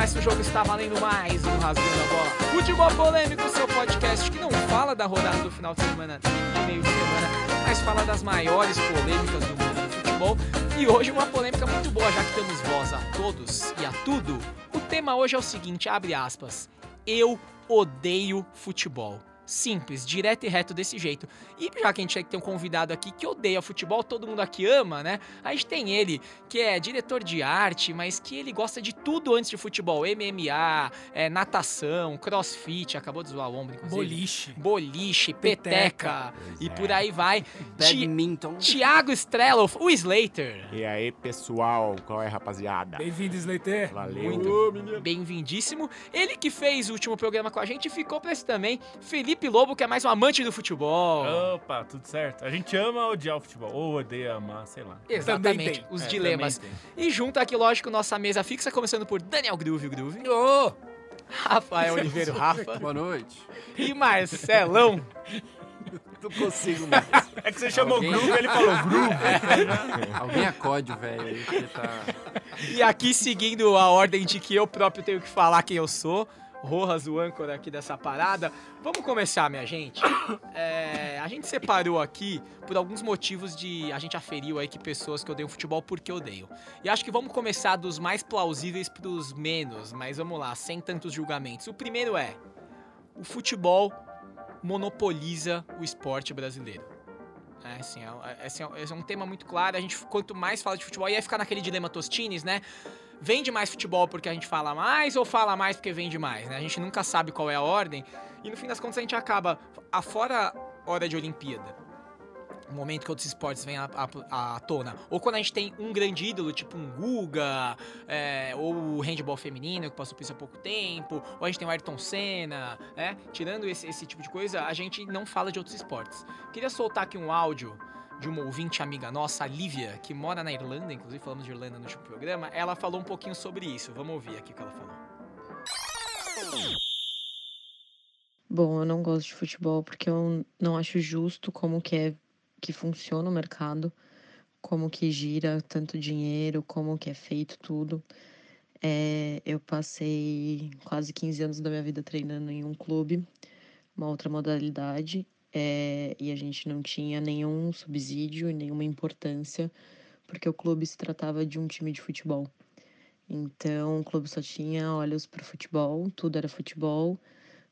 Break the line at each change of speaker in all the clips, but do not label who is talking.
começa o jogo, está valendo mais um Rasgando a Bola. Futebol Polêmico, seu podcast que não fala da rodada do final de semana de meio de semana, mas fala das maiores polêmicas do mundo do futebol. E hoje uma polêmica muito boa, já que damos voz a todos e a tudo. O tema hoje é o seguinte, abre aspas. Eu odeio futebol. Simples, direto e reto desse jeito. E já que a gente tem um convidado aqui que odeia futebol, todo mundo aqui ama, né? A gente tem ele, que é diretor de arte, mas que ele gosta de tudo antes de futebol: MMA, é, natação, crossfit, acabou de zoar o ombro, inclusive.
Boliche.
Boliche, peteca,
Pois
e
é.
por aí vai.
Badminton.
Tiago Strello, o Slater.
E aí, pessoal, qual é, rapaziada?
Bem-vindo, Slater.
Valeu.
Muito bem-vindíssimo. Ele que fez o último programa com a gente ficou pra esse também. Felipe Lobo, que é mais um amante do futebol.
Opa, tudo certo. A gente ama odiar o futebol, ou odeia amar, sei lá.
Exatamente,
tem.
os
É,
dilemas. E junto aqui, lógico, nossa mesa fixa, começando por Daniel Groove, o Groove.
Ô,
Rafael Oliveira, Rafa.
Boa noite.
E Marcelão.
Não consigo mais.
É que você chamou
Alguém-
groove, ele falou groove.
Alguém acode, velho, tá...
E aqui, seguindo a ordem de que eu próprio tenho que falar quem eu sou. Rojas, o âncora aqui dessa parada. Vamos começar, minha gente. É, a gente separou aqui por alguns motivos de. A gente aferiu aí que pessoas que odeiam futebol porque odeiam. E acho que vamos começar dos mais plausíveis pros menos, mas vamos lá, sem tantos julgamentos. O primeiro é: o futebol monopoliza o esporte brasileiro. É, assim, é, é, assim, é, é um tema muito claro. A gente, quanto mais fala de futebol, ia ficar naquele dilema Tostines, né? Vende mais futebol porque a gente fala mais ou fala mais porque vende mais, né? A gente nunca sabe qual é a ordem. E no fim das contas a gente acaba, afora hora de Olimpíada, o momento que outros esportes vêm à, à- à tona. Ou quando a gente tem um grande ídolo, tipo um Guga, é, ou o handball feminino, que passou por isso há pouco tempo, ou a gente tem o Ayrton Senna, né? Tirando esse, esse tipo de coisa, a gente não fala de outros esportes. Queria soltar aqui um áudio de uma ouvinte amiga nossa, a Lívia, que mora na Irlanda, inclusive falamos de Irlanda no último programa. Ela falou um pouquinho sobre isso. Vamos ouvir aqui o que ela falou.
Bom, eu não gosto de futebol porque eu não acho justo como que é que funciona o mercado, como que gira tanto dinheiro, como que é feito tudo. É, eu passei quase 15 anos da minha vida treinando em um clube, uma outra modalidade, é, e a gente não tinha nenhum subsídio nenhuma importância, porque o clube se tratava de um time de futebol. Então, o clube só tinha olhos para futebol, tudo era futebol.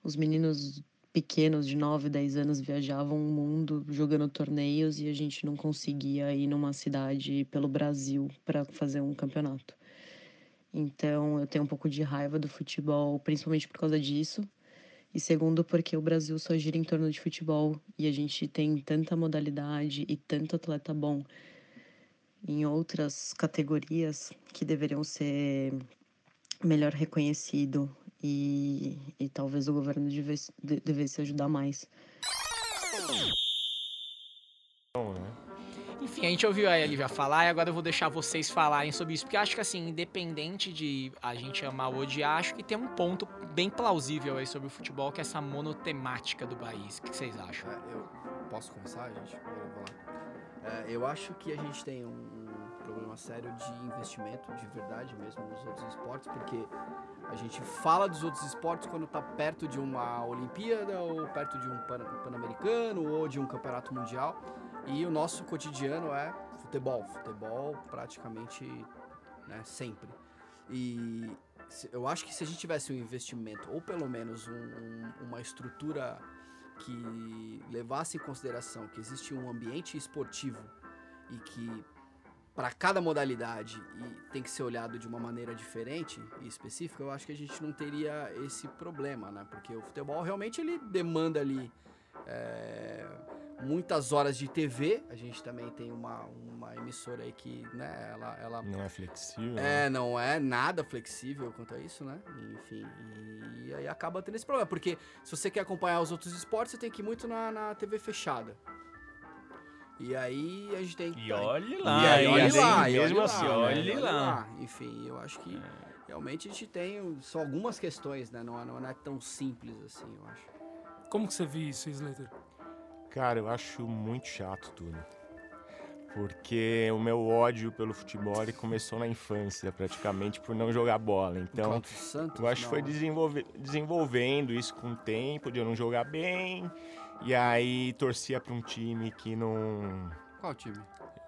Os meninos pequenos de 9, 10 anos viajavam o mundo jogando torneios e a gente não conseguia ir numa cidade pelo Brasil para fazer um campeonato. Então eu tenho um pouco de raiva do futebol, principalmente por causa disso. E segundo, porque o Brasil só gira em torno de futebol e a gente tem tanta modalidade e tanto atleta bom em outras categorias que deveriam ser melhor reconhecido e, e talvez o governo devesse, de- devesse ajudar mais.
Enfim, a gente ouviu a Lívia falar e agora eu vou deixar vocês falarem sobre isso, porque acho que assim, independente de a gente amar ou odiar, acho que tem um ponto bem plausível aí sobre o futebol, que é essa monotemática do país. O que vocês acham?
É, eu posso começar, gente? Eu. É, eu acho que a gente tem um problema sério de investimento de verdade mesmo nos outros esportes, porque a gente fala dos outros esportes quando tá perto de uma Olimpíada ou perto de um Pan- Pan-Americano ou de um campeonato mundial. E o nosso cotidiano é futebol, futebol praticamente né, sempre. E eu acho que se a gente tivesse um investimento, ou pelo menos um- um- uma estrutura que levasse em consideração que existe um ambiente esportivo e que para cada modalidade e tem que ser olhado de uma maneira diferente e específica, eu acho que a gente não teria esse problema, né? Porque o futebol realmente ele demanda ali é, muitas horas de TV. A gente também tem uma, uma emissora aí que, né, ela, ela
Não é flexível. né?
é, não é nada flexível quanto a isso, né? Enfim, e aí acaba tendo esse problema, porque se você quer acompanhar os outros esportes, você tem que ir muito na, na TV fechada. E aí a gente tem que.
E olhe
E
lá,
aí,
e
olhe
assim,
lá, e
mesmo
olhe
assim,
lá,
olhe
né?
lá.
Enfim, eu acho que realmente a gente tem só algumas questões, né? Não, é- não é tão simples assim, eu acho.
Como que você viu isso, Slater?
Cara, eu acho muito chato tudo. Porque o meu ódio pelo futebol ele começou na infância, praticamente, por não jogar bola. Então,
Santos,
eu acho que foi desenvolve- desenvolvendo isso com o tempo, de eu não jogar bem. E aí torcia para um time que não.
Qual time?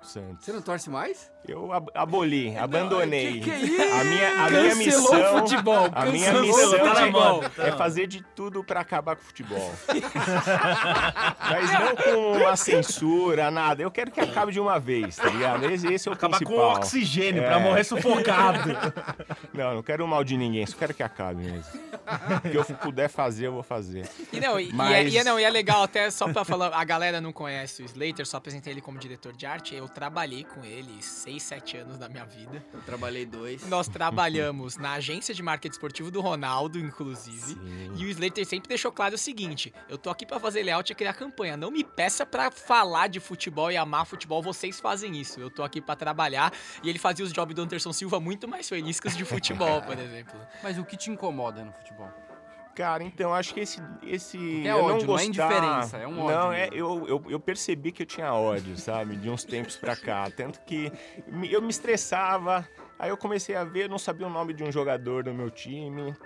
Santos.
Você não torce mais?
Eu ab- aboli, abandonei.
Que que é isso?
A minha, a minha missão.
o futebol.
A minha missão
o
tá
futebol.
moda.
é fazer de tudo pra acabar com o futebol. Mas não com uma censura, nada. Eu quero que acabe de uma vez, tá ligado? Esse, esse é o
Acabar com
principal.
o oxigênio
É.
pra morrer sufocado.
Não, não quero mal de ninguém, só quero que acabe mesmo. O que eu puder fazer, eu vou fazer.
E não, e,
Mas-
e é, e é- não, e é legal até só pra falar, a galera não conhece o Slater, só apresentei ele como diretor de arte. Eu trabalhei com ele 6, 7 anos da minha vida.
Eu trabalhei dois.
Nós trabalhamos na agência de marketing esportivo do Ronaldo, inclusive.
Sim.
E o Slater sempre deixou claro o seguinte: eu tô aqui pra fazer layout e criar campanha. Não me peça pra falar de futebol e amar futebol, vocês fazem isso. Eu tô aqui pra trabalhar. E ele fazia os jobs do Anderson Silva muito mais felizes que os de futebol, por exemplo.
Mas o que te incomoda no futebol?
Cara, então acho que esse. esse
é ódio,
não
não é
gostar,
indiferença, é um ódio
Não, é,
mesmo.
eu, eu, eu percebi que eu tinha ódio, sabe? De uns tempos pra cá. Tanto que eu me estressava. Aí eu comecei a ver, não sabia o nome de um jogador do meu time.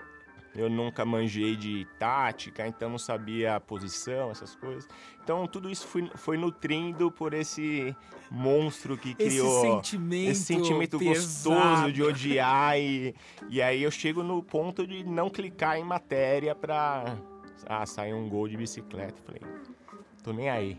Eu nunca manjei de tática, então não sabia a posição, essas coisas. Então tudo isso foi, foi nutrindo por esse monstro que criou.
sentimento.
Esse sentimento gostoso de odiar e, e aí eu chego no ponto de não clicar em matéria pra ah, sair um gol de bicicleta. Falei, tô nem aí.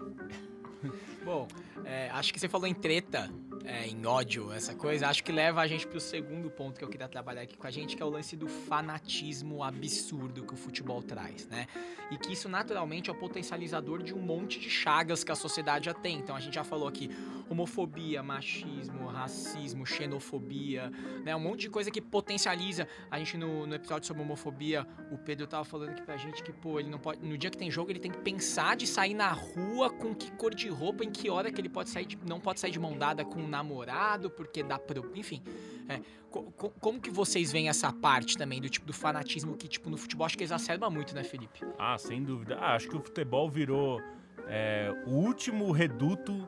Bom, é, acho que você falou em treta, é, em ódio, essa coisa. Acho que leva a gente pro segundo ponto que eu queria trabalhar aqui com a gente, que é o lance do fanatismo absurdo que o futebol traz, né? E que isso naturalmente é o potencializador de um monte de chagas que a sociedade já tem. Então a gente já falou aqui homofobia, machismo, racismo, xenofobia, né? Um monte de coisa que potencializa. A gente no, no episódio sobre homofobia, o Pedro tava falando aqui pra gente que, pô, ele não pode. No dia que tem jogo, ele tem que pensar de sair na rua com que cor de roupa, em que hora que ele pode sair de- não pode sair de mão dada com um namorado, porque dá pro. Enfim. é, co- co- como que vocês veem essa parte também do tipo do fanatismo que, tipo, no futebol acho que exacerba muito, né, Felipe?
Ah, sem dúvida. Ah, acho que o futebol virou é, o último reduto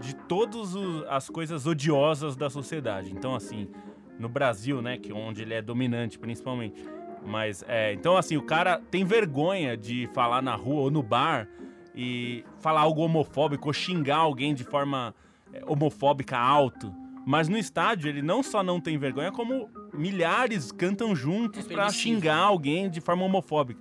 de todas as coisas odiosas da sociedade. Então, assim, no Brasil, né, que é onde ele é dominante principalmente. Mas, é, então, assim, o cara tem vergonha de falar na rua ou no bar e falar algo homofóbico ou xingar alguém de forma homofóbica alto. Mas no estádio ele não só não tem vergonha, como milhares cantam juntos
É
pra
permissivo.
xingar alguém de forma homofóbica.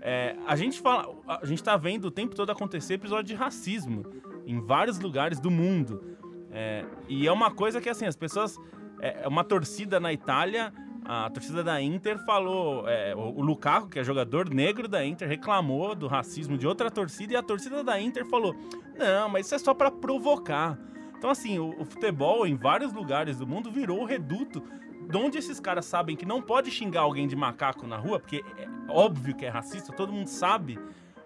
É, a gente fala, a gente tá vendo o tempo todo acontecer episódio de racismo em vários lugares do mundo. É, e é uma coisa que assim, as pessoas. É é uma torcida na Itália, a torcida da Inter falou. é, o, Lukaku, que é jogador negro da Inter, reclamou do racismo de outra torcida e a torcida da Inter falou: não, mas isso é só pra provocar. Então, assim, o, o futebol em vários lugares do mundo virou o reduto de onde esses caras sabem que não pode xingar alguém de macaco na rua, porque é óbvio que é racista, todo mundo sabe.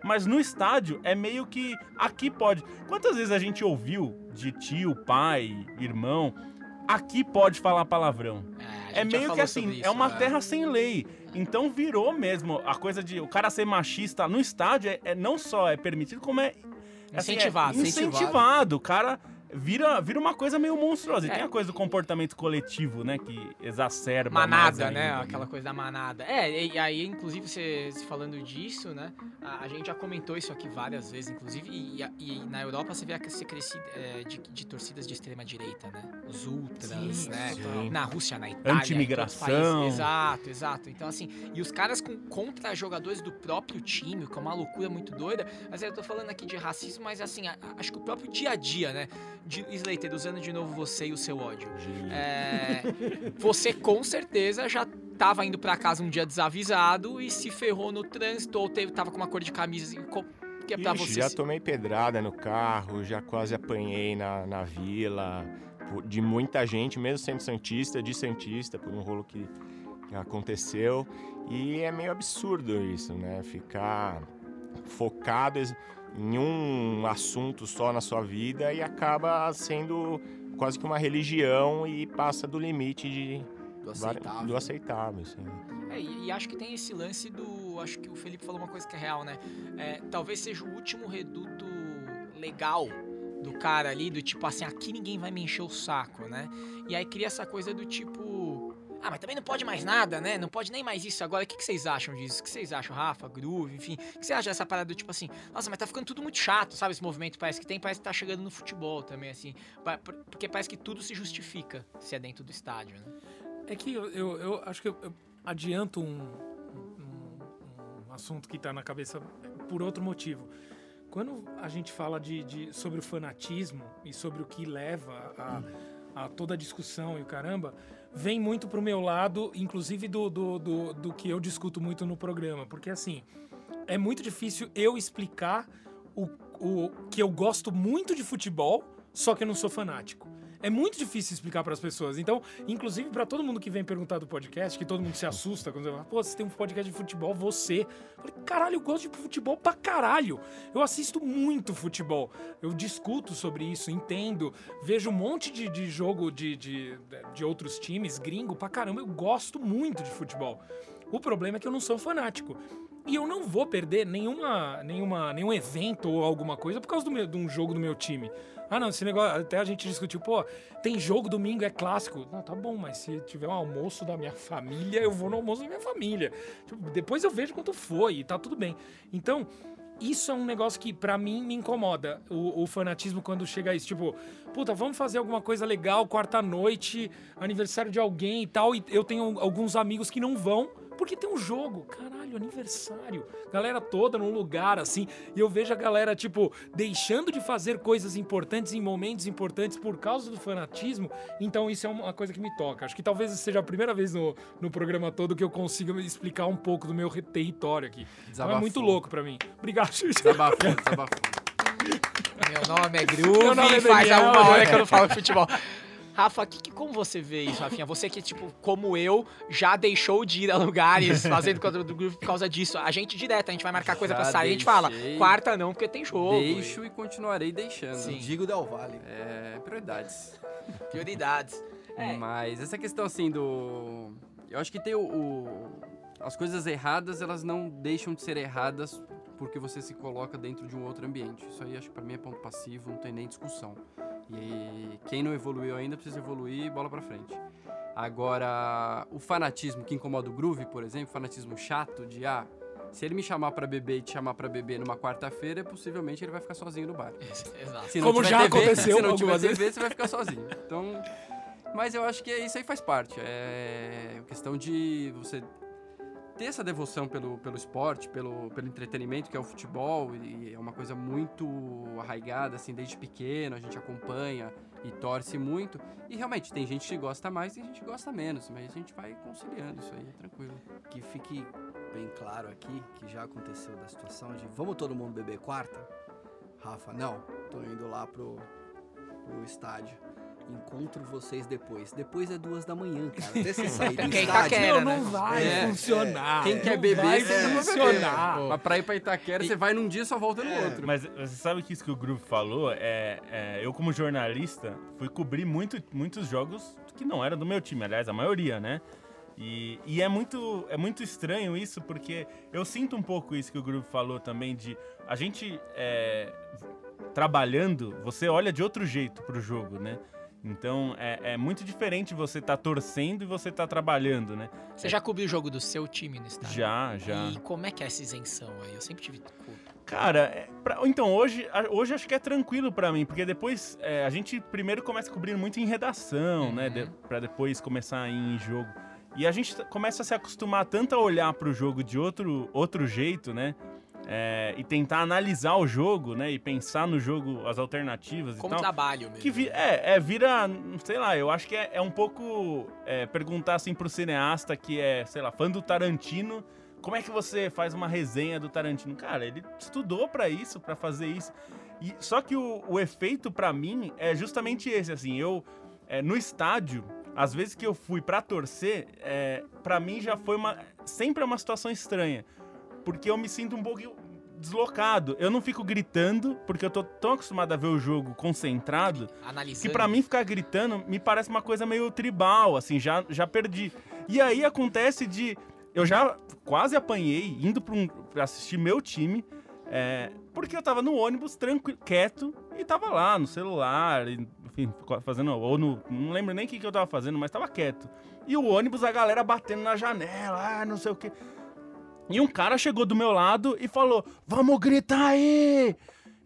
Mas no estádio é meio que aqui pode. Quantas vezes a gente ouviu de tio, pai, irmão, aqui pode falar palavrão? É
já
meio que assim, é
isso,
uma
né?
terra sem lei. Então virou mesmo a coisa de o cara ser machista no estádio é, é não só é permitido, como é assim, é
Incentivado.
incentivado. O cara vira, vira uma coisa meio monstruosa. E
É.
tem a coisa do comportamento coletivo, né? Que exacerba.
Manada, né?
ainda,
Aquela coisa da manada. É, e aí, inclusive, você falando disso, né? A, a gente já comentou isso aqui várias vezes, inclusive, e, a- e na Europa você vê essa crescida é, de, de torcidas de extrema-direita, né? Os ultras,
Sim,
né?
sim.
Na Rússia, na Itália.
Antimigração.
países. Exato, exato. Então, assim, e os caras com, contra jogadores do próprio time, que é uma loucura muito doida. Mas eu tô falando aqui de racismo, mas assim, a- a- acho que o próprio dia a dia, né? De, Slater, usando de novo você e o seu ódio. É, você com certeza já tava indo pra casa um dia desavisado e se ferrou no trânsito ou teve, tava com uma cor de camisa que é pra
Ixi,
você.
já tomei pedrada no carro, já quase apanhei na, na vila, de muita gente, mesmo sendo santista, de santista, por um rolo que, que aconteceu. E é meio absurdo isso, né? Ficar focado em um assunto só na sua vida e acaba sendo quase que uma religião e passa do limite de
Do aceitável.
do aceitável assim.
É, e, e acho que tem esse lance do. Acho que o Felipe falou uma coisa que é real, né? É, talvez seja o último reduto legal do cara ali, do tipo assim, aqui ninguém vai me encher o saco, né? E aí cria essa coisa do tipo. Ah, mas também não pode mais nada, né? Não pode nem mais isso agora. O que, que vocês acham disso? O que vocês acham, Rafa, Groove, enfim? O que você acha dessa parada do tipo assim, nossa, mas tá ficando tudo muito chato, sabe? Esse movimento parece que tem, parece que tá chegando no futebol também, assim. Porque parece que tudo se justifica se é dentro do estádio, né?
É que eu, eu, eu acho que eu, eu adianto um, um- um assunto que está na cabeça por outro motivo. Quando a gente fala de, de- sobre o fanatismo e sobre o que leva a, a toda a discussão e o caramba, vem muito pro meu lado, inclusive do, do, do, do que eu discuto muito no programa. Porque assim, é muito difícil eu explicar o, o que eu gosto muito de futebol, só que eu não sou fanático. É muito difícil explicar para as pessoas. Então, inclusive para todo mundo que vem perguntar do podcast, que todo mundo se assusta quando você fala, pô, você tem um podcast de futebol, você. Eu falei, caralho, eu gosto de futebol pra caralho. Eu assisto muito futebol. Eu discuto sobre isso, entendo, vejo um monte de, de jogo de, de, de outros times, gringo pra caramba. Eu gosto muito de futebol. O problema é que eu não sou fanático. E eu não vou perder nenhuma, nenhuma, nenhum evento ou alguma coisa por causa do meu- de um jogo do meu time. Ah, não, esse negócio. Até a gente discutiu, pô, tem jogo domingo, é clássico. Não, tá bom, mas se tiver um almoço da minha família, eu vou no almoço da minha família. Tipo, depois eu vejo quanto foi e tá tudo bem. Então, isso é um negócio que pra mim me incomoda. O, o fanatismo quando chega a isso. Tipo, puta, vamos fazer alguma coisa legal, quarta-noite, aniversário de alguém e tal. E eu tenho alguns amigos que não vão. Porque tem um jogo, caralho, aniversário. Galera toda num lugar assim. E eu vejo a galera, tipo, deixando de fazer coisas importantes em momentos importantes por causa do fanatismo. Então isso é uma coisa que me toca. Acho que talvez seja a primeira vez no, no programa todo que eu consiga explicar um pouco do meu território aqui. Então é muito louco pra mim. Obrigado, Xuxa.
Desabafou, desabafou.
Meu nome é Groove
Meu nome é
faz alguma hora
né?
que eu não falo de futebol. Rafa, que, que- como você vê isso, Rafinha? Você que, tipo, como eu, já deixou de ir a lugares fazendo contra do Groove por causa disso. A gente direto, a gente vai marcar coisa
Já
pra sair, a gente fala, quarta não, porque tem jogo.
Deixo e continuarei deixando.
Sim.
Digo Del Valle.
É, prioridades.
Prioridades. É.
Mas essa questão assim do. Eu acho que tem o, o- As coisas erradas, elas não deixam de ser erradas porque você se coloca dentro de um outro ambiente. Isso aí acho que pra mim é ponto passivo, não tem nem discussão. E quem não evoluiu ainda precisa evoluir e bola pra frente. Agora, o fanatismo que incomoda o Groove, por exemplo, fanatismo chato de ah, se ele me chamar pra beber e te chamar pra beber numa quarta-feira, possivelmente ele vai ficar sozinho no bar.
Exato.
Se não
Como já
TV,
aconteceu
Se não tiver TV, você vai ficar sozinho. Então, mas eu acho que isso aí faz parte. É questão de você ter essa devoção pelo, pelo esporte, pelo, pelo entretenimento que é o futebol e é uma coisa muito arraigada assim desde pequeno, a gente acompanha e torce muito. E realmente tem gente que gosta mais e gente que gosta menos, mas a gente vai conciliando isso aí, é tranquilo.
Que fique bem claro aqui que já aconteceu da situação de vamos todo mundo beber quarta? Rafa, não, tô indo lá pro, pro estádio. Encontro vocês depois. Depois é duas da manhã, cara. Até você sair do
Quem
estádio.
Itaquera,
Não,
né?
não vai
É.
funcionar.
Quem
Não
quer beber,
vai
precisa
funcionar.
Mas pra ir pra Itaquera, você vai num dia e só volta no outro.
Mas você sabe que isso que o Groove falou, é, é, eu como jornalista fui cobrir muito, muitos jogos que não eram do meu time, aliás, a maioria, né? E, e é, muito, é muito estranho isso, porque eu sinto um pouco isso que o Groove falou também, de a gente é, trabalhando, você olha de outro jeito pro jogo, né? Então é, é muito diferente você tá torcendo e você tá trabalhando, né?
Você já cobriu o jogo do seu time no estádio?
Já, já.
E como é que é essa isenção aí? Eu sempre tive culpa.
Cara, é, pra- então hoje, a- hoje acho que é tranquilo pra mim, porque depois é, a gente primeiro começa cobrindo muito em redação, né? De, pra depois começar a em jogo. E a gente começa a se acostumar tanto a olhar pro jogo de outro, outro jeito, né? É, e tentar analisar o jogo, né? E pensar no jogo, as alternativas
Como
e tal.
trabalho mesmo.
Que vi- é, é, vira, sei lá, eu acho que é, é um pouco é, perguntar assim pro cineasta que é, sei lá, fã do Tarantino, como é que você faz uma resenha do Tarantino? Cara, ele estudou pra isso, pra fazer isso. E, só que o, o efeito pra mim é justamente esse, assim, eu é, no estádio, às vezes que eu fui pra torcer, é, para mim já foi uma sempre é uma situação estranha, porque eu me sinto um pouco deslocado. Eu não fico gritando, porque eu tô tão acostumado a ver o jogo concentrado,
Analisando.
que pra mim ficar gritando me parece uma coisa meio tribal, assim, já, já perdi. E aí acontece de. Eu já quase apanhei indo pra, um, pra assistir meu time, é, porque eu tava no ônibus, tranquilo, quieto, E tava lá no celular, enfim, fazendo. Ou no. Não lembro nem o que, que eu tava fazendo, mas tava quieto. E o ônibus, a galera batendo na janela, ah, não sei o quê. E um cara chegou do meu lado e falou: Vamos gritar aí!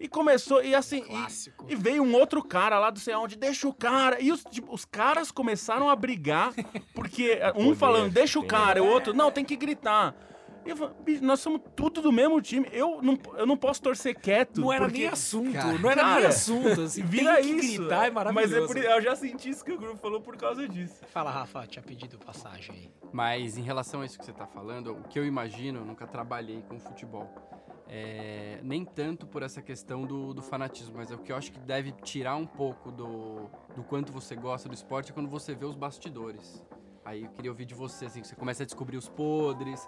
E começou, e assim, e, e veio um outro cara lá do sei onde, deixa o cara. E os, tipo, os caras começaram a brigar, porque eh, um
Poder,
falando, deixa o cara, e o outro, não, tem que gritar. E eu falei, "Bicho, nós somos tudo do mesmo time. Eu não, eu não posso torcer quieto.
Não era
porque
nem assunto,
Cara,
não era nem
cara,
assunto. Assim,
Vira
tem que
isso.
gritar, é
Mas
maravilhoso.
é por, eu já senti isso que o grupo falou por causa disso.
Fala, Rafa, tinha pedido passagem aí.
Mas em relação a isso que você está falando, o que eu imagino, eu nunca trabalhei com futebol. É, nem tanto por essa questão do, do fanatismo, mas é o que eu acho que deve tirar um pouco do, do quanto você gosta do esporte é quando você vê os bastidores. Aí eu queria ouvir de você, assim, que você começa a descobrir os podres,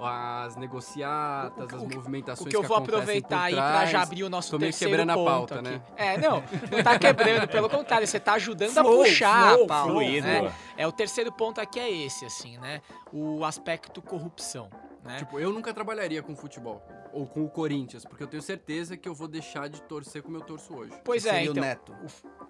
as negociatas,
O- o-
as movimentações
O que eu vou
acontecem
aproveitar aí pra já abrir o nosso
Tô meio
terceiro
quebrando a
ponto
pauta,
aqui.
né?
É, não, não tá quebrando, pelo contrário, você tá ajudando
Flow,
a puxar
flow,
a pauta,
fluido.
né? É, o terceiro ponto aqui é esse, assim, né? O aspecto corrupção, né?
Tipo, eu nunca trabalharia com futebol. Ou com o Corinthians, porque eu tenho certeza que eu vou deixar de torcer como eu torço hoje.
pois é,
Seria
então...
o Neto.
Pum!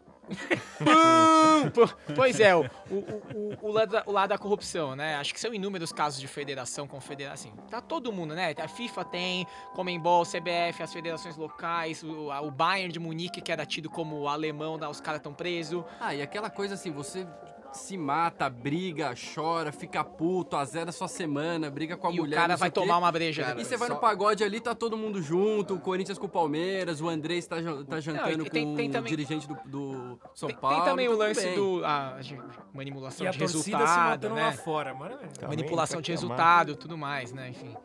Pois é, o, o, o, lado da, o lado da corrupção, né? Acho que são inúmeros casos de federação, confederação, assim, tá todo mundo, né? A FIFA tem, Comembol, CBF, as federações locais, o, o Bayern de Munique, que era tido como alemão, os caras estão presos.
Ah, e aquela coisa assim, você se mata, briga, chora, fica puto, azeda sua semana, briga com a
e o
mulher.
cara
não sei
vai
o quê.
tomar uma breja
Cara,
E você vai
Só-
no pagode ali, tá todo mundo junto, o Corinthians com o Palmeiras, o Andrés tá, tá jantando
e tem-
com
tem também-
o dirigente do, do São
Tem,
Paulo.
tem também o lance
bem.
do. A, de manipulação
E a
de
torcida se
resultado,
matando
né?
lá fora, maravilha.
Também
Manipulação de
reclamar.
resultado tudo mais, né? Enfim.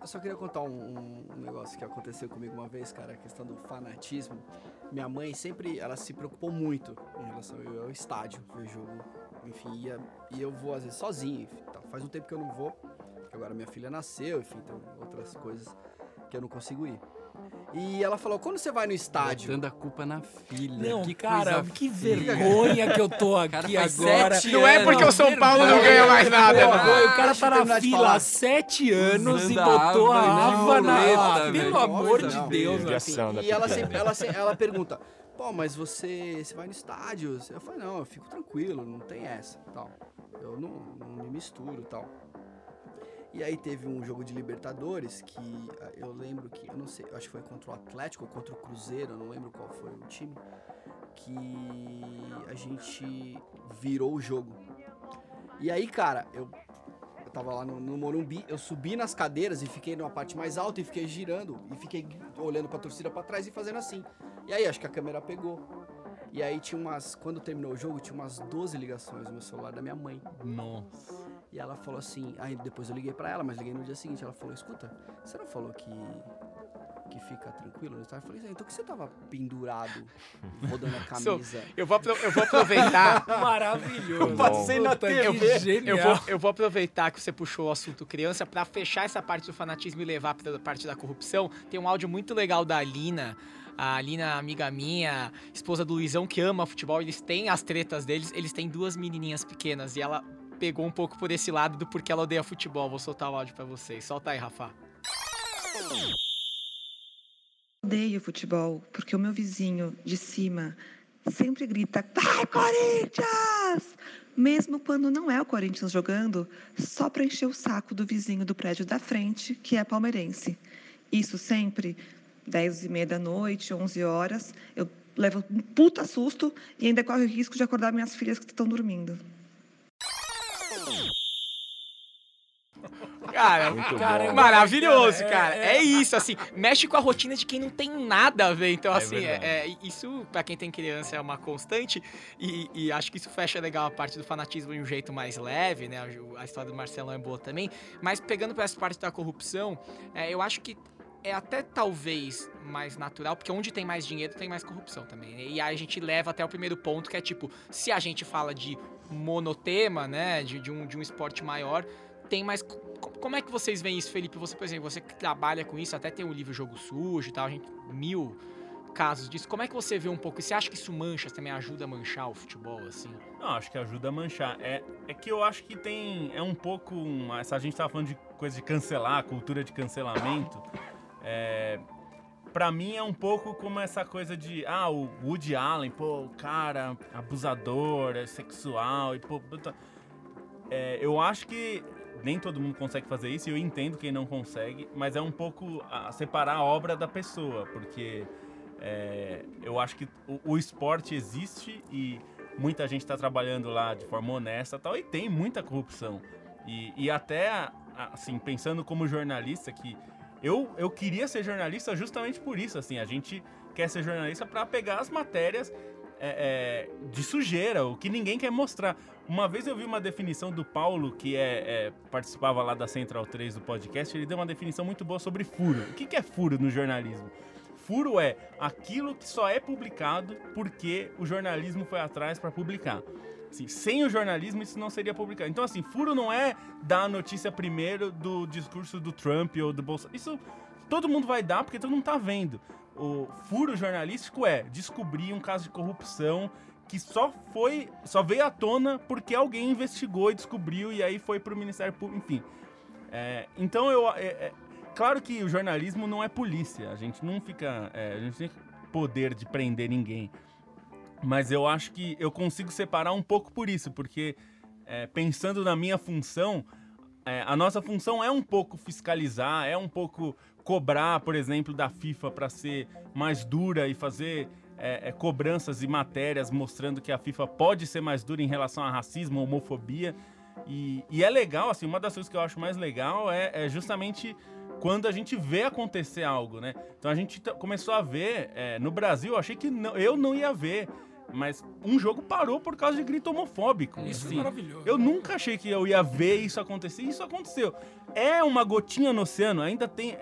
Eu só queria contar um, um negócio que aconteceu comigo uma vez, cara, a questão do fanatismo. Minha mãe sempre, ela se preocupou muito em relação eu ao estádio, ver jogo, enfim, ia, e eu vou às vezes sozinho, enfim, tal. faz um tempo que eu não vou, porque agora minha filha nasceu, enfim, tem outras coisas que eu não consigo ir. E ela falou, quando você vai no estádio,
Botando a culpa na filha.
Não,
que
cara,
coisa
que vergonha que eu tô
Cara,
aqui
faz
agora.
sete
Não é porque o São Paulo não ganha mais nada,
agora o cara tá na fila há sete anos e botou a
aba na
Ah. Pelo amor de. Deus,
E ela sempre, ela, ela pergunta, pô, mas você, você vai no estádio? Eu falei, não, eu fico tranquilo, não tem essa, tal. Eu não, não me misturo, tal. E aí teve um jogo de Libertadores que ah, eu lembro que, eu não sei, eu acho que foi contra o Atlético ou contra o Cruzeiro, eu não lembro qual foi o time, que a gente virou o jogo. E aí, cara, eu, eu tava lá no, no Morumbi, eu subi nas cadeiras e fiquei numa parte mais alta e fiquei girando e fiquei olhando pra torcida pra trás e fazendo assim. E aí, acho que a câmera pegou. E aí tinha umas, quando terminou o jogo, tinha umas 12 ligações no meu celular da minha mãe.
Nossa.
E ela falou assim, aí depois eu liguei pra ela, mas liguei no dia seguinte, ela falou, escuta, você não falou que que fica tranquilo no estádio? Eu falei, então que você tava pendurado, rodando a camisa?
Eu vou, eu vou aproveitar.
Maravilhoso.
Eu passei
na TV.
genial.
Eu vou, eu vou aproveitar que você puxou o assunto criança pra fechar essa parte do fanatismo e levar pra parte da corrupção. Tem um áudio muito legal da Alina. A Alina, amiga minha, esposa do Luizão, que ama futebol, eles têm as tretas deles, eles têm duas menininhas pequenas e ela pegou um pouco por esse lado do porquê ela odeia futebol. Vou soltar o áudio pra vocês. Solta aí, Rafa.
Odeio futebol porque o meu vizinho de cima sempre grita: Vai, Corinthians! Mesmo quando não é o Corinthians jogando, só para encher o saco do vizinho do prédio da frente, que é palmeirense. Isso sempre, 10 e meia da noite, 11 horas, eu levo um puta susto e ainda corre o risco de acordar minhas filhas que estão dormindo.
Cara,
Muito
Cara,
bom.
Maravilhoso,
Cara,
cara.
é-
É, isso, assim, mexe com a rotina de quem não tem nada a ver. Então,
É
assim, é, é- isso, pra quem tem criança, é uma constante. E, e acho que isso fecha legal a parte do fanatismo de um jeito mais leve, né? A história do Marcelão é boa também. Mas pegando pra essa parte da corrupção, é, eu acho que é até talvez mais natural, porque onde tem mais dinheiro tem mais corrupção também. né? E aí a gente leva até o primeiro ponto, que é tipo, se a gente fala de monotema, né? De, de um, de um esporte maior, tem mais. co- Como é que vocês veem isso, Felipe? Você, por exemplo, você que trabalha com isso, até tem um livro Jogo Sujo e tal, a gente. mil casos disso. Como é que você vê um pouco? Você acha que isso mancha, também ajuda a manchar o futebol, assim?
Não, acho que ajuda a manchar. É, é que eu acho que tem. É um pouco. uma- a gente tava falando de coisa de cancelar, cultura de cancelamento. é, pra mim é um pouco como essa coisa de, ah, o Woody Allen, pô, o cara abusador, é sexual, e pô. É, eu acho que nem todo mundo consegue fazer isso, e eu entendo quem não consegue, mas é um pouco a separar a obra da pessoa, porque é, eu acho que o, o esporte existe e muita gente está trabalhando lá de forma honesta tal, e tem muita corrupção. E, e até, assim, pensando como jornalista, que eu, eu queria ser jornalista justamente por isso, assim, a gente quer ser jornalista para pegar as matérias é, é, de sujeira, o que ninguém quer mostrar. Uma vez eu vi uma definição do Paulo, que é, é, participava lá da Central 3 do podcast, ele deu uma definição muito boa sobre furo. O que, que é furo no jornalismo? Furo é aquilo que só é publicado porque o jornalismo foi atrás para publicar. Assim, sem o jornalismo isso não seria publicado. Então, assim, furo não é dar a notícia primeiro do discurso do Trump ou do Bolsonaro. Isso todo mundo vai dar porque todo mundo tá vendo. O furo jornalístico é descobrir um caso de corrupção que só foi, só veio à tona porque alguém investigou e descobriu e aí foi pro Ministério Público, enfim. É, então eu, é, é, claro que o jornalismo não é polícia. A gente não fica, é, a gente tem poder de prender ninguém. Mas eu acho que eu consigo separar um pouco por isso, porque é, pensando na minha função, é, a nossa função é um pouco fiscalizar, é um pouco cobrar, por exemplo, da FIFA para ser mais dura e fazer é, é, cobranças e matérias mostrando que a FIFA pode ser mais dura em relação a racismo, homofobia. E, e é legal, assim, uma das coisas que eu acho mais legal é, é justamente quando a gente vê acontecer algo, né? Então a gente começou a ver, é, no Brasil, eu achei que não- eu não ia ver, mas um jogo parou por causa de grito homofóbico.
Isso é
assim.
maravilhoso.
Eu nunca achei que eu ia ver isso acontecer, e isso aconteceu. É uma gotinha no oceano, ainda tem.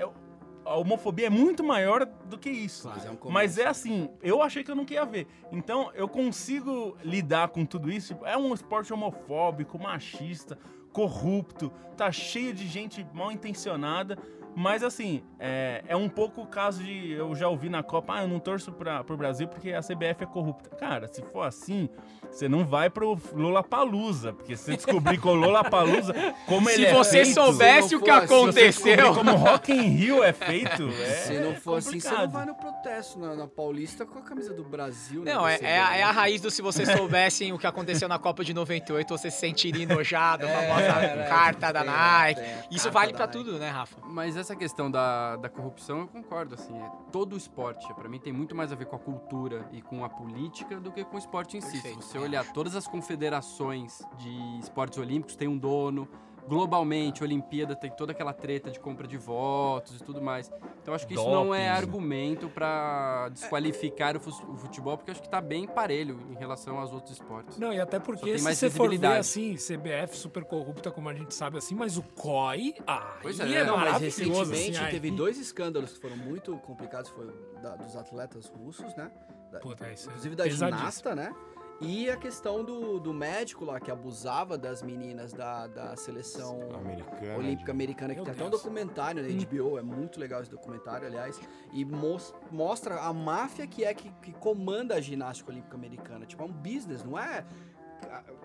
A homofobia é muito maior do que isso.
Mas é um.
Mas é assim, eu achei que eu não queria ver. Então, eu consigo lidar com tudo isso. É um esporte homofóbico, machista, corrupto, tá cheio de gente mal intencionada. Mas assim, é, é um pouco o caso de. Eu já ouvi na Copa, ah, eu não torço pra, pro Brasil porque a CBF é corrupta. Cara, se for assim, você não vai pro Lollapalooza, porque se você descobrir com o Lollapalooza, como ele
Se
é
você
feito,
soubesse
se
o
não
que
fosse, se você
descobrir
aconteceu.
como Rock in Rio é feito, é
Se não for assim, você não
complicado.
vai no protesto na, na Paulista com a camisa do Brasil. né?
Não, é,
Você
é, a- é a raiz do se vocês soubessem o que aconteceu na Copa de 98, você se sentiria enojado, a famosa
É, é,
carta da
tem,
Nike. Isso vale
da
pra
Nike.
tudo, né, Rafa?
Mas essa questão da, da corrupção, eu concordo, assim, é todo o esporte, pra mim, tem muito mais a ver com a cultura e com a política do que com o esporte em si.
Perfeito.
Se você olhar todas as confederações de esportes olímpicos, tem um dono. Globalmente, a Olimpíada tem toda aquela treta de compra de votos e tudo mais. Então, acho que isso não é
Doping.
argumento pra desqualificar o fu- o futebol, porque acho que tá bem parelho em relação aos outros esportes.
Não, e até porque
tem
se
mais
você for ver assim, CBF super corrupta, como a gente sabe assim, mas o COI, ah,
Pois
é,
é,
Não, mas recentemente
assim,
teve
aí-
dois escândalos que foram muito complicados, foi da- dos atletas russos, né? Da-
Puta, isso é
inclusive da ginasta, né? E a questão do, do médico lá que abusava das meninas da, da seleção
Americana.
olímpica
de-
americana, que
Meu
tem até um documentário na HBO, é muito legal esse documentário, aliás, e mos- mostra a máfia que é que, que comanda a ginástica olímpica americana. Tipo, é um business, não é.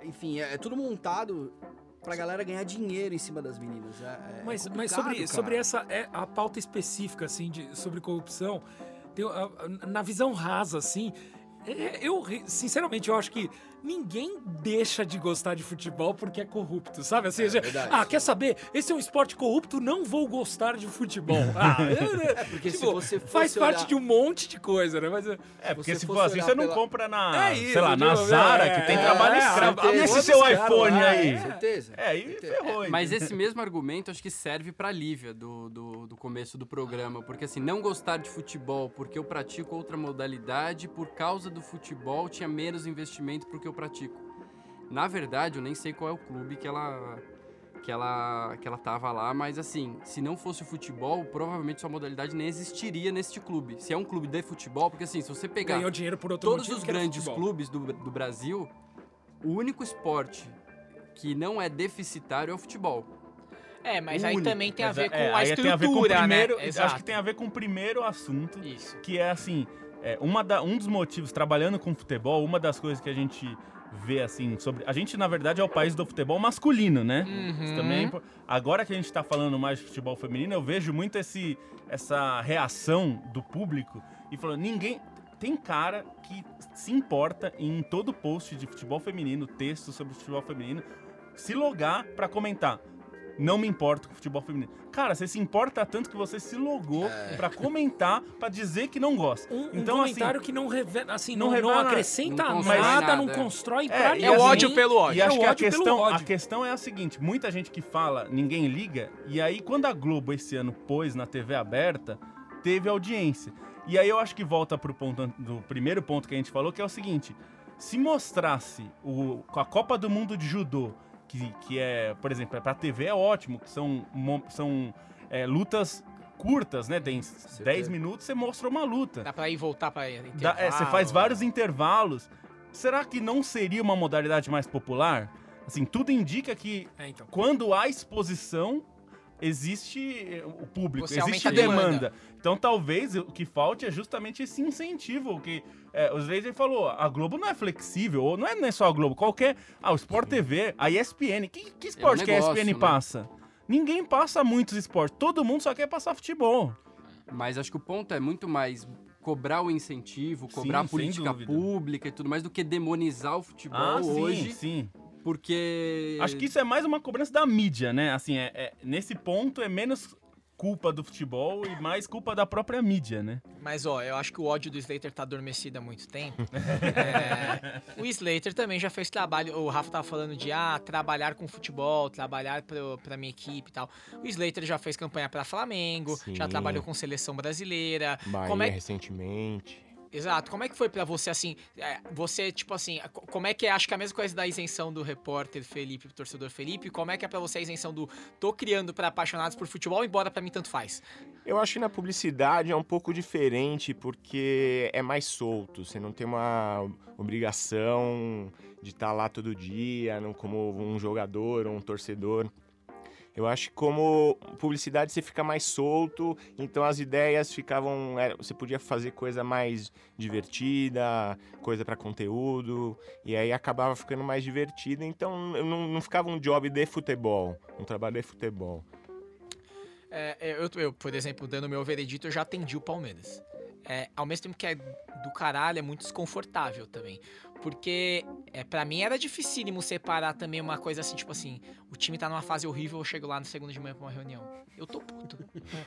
Enfim, é, é tudo montado pra galera ganhar dinheiro em cima das meninas. É, é
Mas, mas sobre,
cara.
sobre essa é a pauta específica assim de, sobre corrupção, tem, a- a- na visão rasa assim, eu re- sinceramente eu acho que ninguém deixa de gostar de futebol porque é corrupto, sabe? Assim, já-
verdade.
ah, quer saber? Esse é um esporte corrupto, não vou gostar de futebol. Ah, é,
porque se
tipo,
você
faz
fosse
parte
olhar-
de um monte de coisa, né? Mas é-
É, porque
você
se for assim,
olhar
você não
pela-
compra na,
É isso,
sei lá, na
digo,
Zara,
é,
que tem
é,
trabalho
é,
escravo. Ah, esse seu iPhone
lá,
aí.
é.
Certeza.
É, aí
certeza.
ferrou.
Mas esse mesmo argumento acho que serve pra Lívia do, do, do começo do programa. Porque assim, não gostar de futebol porque eu pratico outra modalidade, por causa do futebol tinha menos investimento porque eu pratico. Na verdade, eu nem sei qual é o clube que ela. Que ela, que ela tava lá, mas assim, se não fosse o futebol, provavelmente sua modalidade nem existiria neste clube. Se é um clube de futebol, porque assim, se você pegar
ganhou dinheiro por outro
todos
motivo
os grandes clubes do, do Brasil, o único esporte que não é deficitário é o futebol.
É, mas aí
único.
também tem a
Mas
ver com
é,
a
aí tem a ver com o
estrutura,
primeiro,
né?
Acho que tem a ver com o primeiro assunto,
Isso.
que é assim, é, uma da- um dos motivos, trabalhando com futebol, uma das coisas que a gente vê assim sobre. A gente, na verdade, é o país do futebol masculino, né?
Uhum.
Também é Agora que a gente tá falando mais de futebol feminino, eu vejo muito esse, essa reação do público e falando, ninguém. Tem cara que se importa em todo post de futebol feminino, texto sobre futebol feminino, se logar pra comentar. Não me importo com futebol feminino. Cara, você se importa tanto que você se logou pra comentar, pra dizer que não gosta.
Um, um
então,
comentário que não revela, assim,
não
não, não,
revela-
acrescenta
não
nada,
nada,
não
é.
constrói
É,
pra ninguém.
É o
assim,
ódio pelo ódio.
E acho
É o
que a questão, a questão é a seguinte: muita gente que fala, ninguém liga, e aí quando a Globo esse ano pôs na TV aberta, teve audiência. E aí eu acho que volta pro ponto do primeiro ponto que a gente falou, que é o seguinte: se mostrasse o, com a Copa do Mundo de Judô, que, que é, por exemplo, pra TV é ótimo, que são, são é, lutas curtas, né? Tem 10 minutos, você mostra uma luta.
Dá pra ir voltar pra
Dá- é, você faz
intervalo.
vários intervalos. Será que não seria uma modalidade mais popular? Assim, tudo indica que
É, então.
quando há exposição, existe eh, o público,
Você
existe
a demanda.
demanda. Então talvez o que falte é justamente esse incentivo que é, o Slater falou, a Globo não é flexível, ou não é, não é só a Globo, qualquer... Ah, o Sport TV, a ESPN, que, que esporte que a
negócio,
ESPN
né?
passa? Ninguém passa muitos esportes, todo mundo só quer passar futebol.
Mas acho que o ponto é muito mais cobrar o incentivo, cobrar
Sim,
a política pública e tudo mais do que demonizar o futebol
Ah,
hoje,
sim, sim.
Porque
Acho que isso é mais uma cobrança da mídia, né? Assim, é, é- nesse ponto é menos culpa do futebol e mais culpa da própria mídia, né?
Mas, ó, eu acho que o ódio do Slater tá adormecido há muito tempo. É, o Slater também já fez trabalho. O Rafa tava falando de, ah, trabalhar com futebol, trabalhar pro, pra minha equipe e tal. O Slater já fez campanha pra Flamengo, já
Sim.
trabalhou com seleção brasileira.
Bahia
Como é
recentemente.
Exato. Como é que foi pra você, assim, é, você, tipo assim, co- como é que é, acho que é a mesma coisa da isenção do repórter Felipe, do torcedor Felipe, como é que é pra você a isenção do tô criando pra apaixonados por futebol, embora pra mim tanto faz?
Eu acho que na publicidade é um pouco diferente porque é mais solto. Você não tem uma obrigação de estar lá todo dia, não como um jogador ou um torcedor. Eu acho que como publicidade você fica mais solto, então as ideias ficavam. era- Você podia fazer coisa mais divertida, coisa para conteúdo, e aí acabava ficando mais divertido. Então não, não ficava um job de futebol, um trabalho de futebol.
É, eu, eu, por exemplo, dando meu veredito, eu já atendi o Palmeiras. É, ao mesmo tempo que é do caralho, é muito desconfortável também. Porque, é, para mim, era dificílimo separar também uma coisa assim, tipo assim, o time tá numa fase horrível, eu chego lá no segundo de manhã pra uma reunião. Eu tô puto.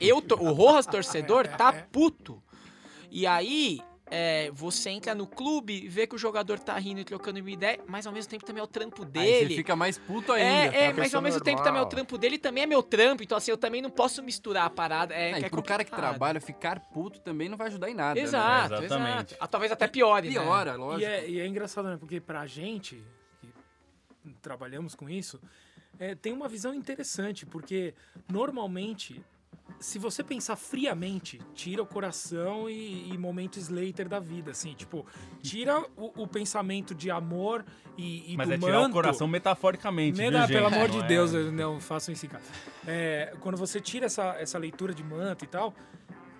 Eu tô, o Rojas torcedor tá puto. E aí, é, você entra no clube, vê que o jogador tá rindo e trocando uma ideia, mas ao mesmo tempo também é o trampo
aí
dele.
você fica mais puto ainda.
É, é, mas ao mesmo tempo também é o
normal.
trampo dele também é meu trampo, então assim, eu também não posso misturar a parada. É,
É, e
é
pro cara que trabalha, ficar puto também não vai ajudar em nada.
Exato,
né? Exatamente.
exato. Ah, talvez até piore,
Né?
né?
Piora, lógico.
E é, e é engraçado, né? Porque pra gente, que trabalhamos com isso, é, tem uma visão interessante, porque normalmente, se você pensar friamente, tira o coração e, e momento Slater da vida, assim, tipo, tira o, o pensamento de amor e, e
Mas
do
é tirar o
manto.
coração metaforicamente,
Me
viu,
dá,
gente?
pelo amor
Não
de
é-
Deus, eu não façam isso em casa. É, quando você tira essa, essa leitura de manto e tal,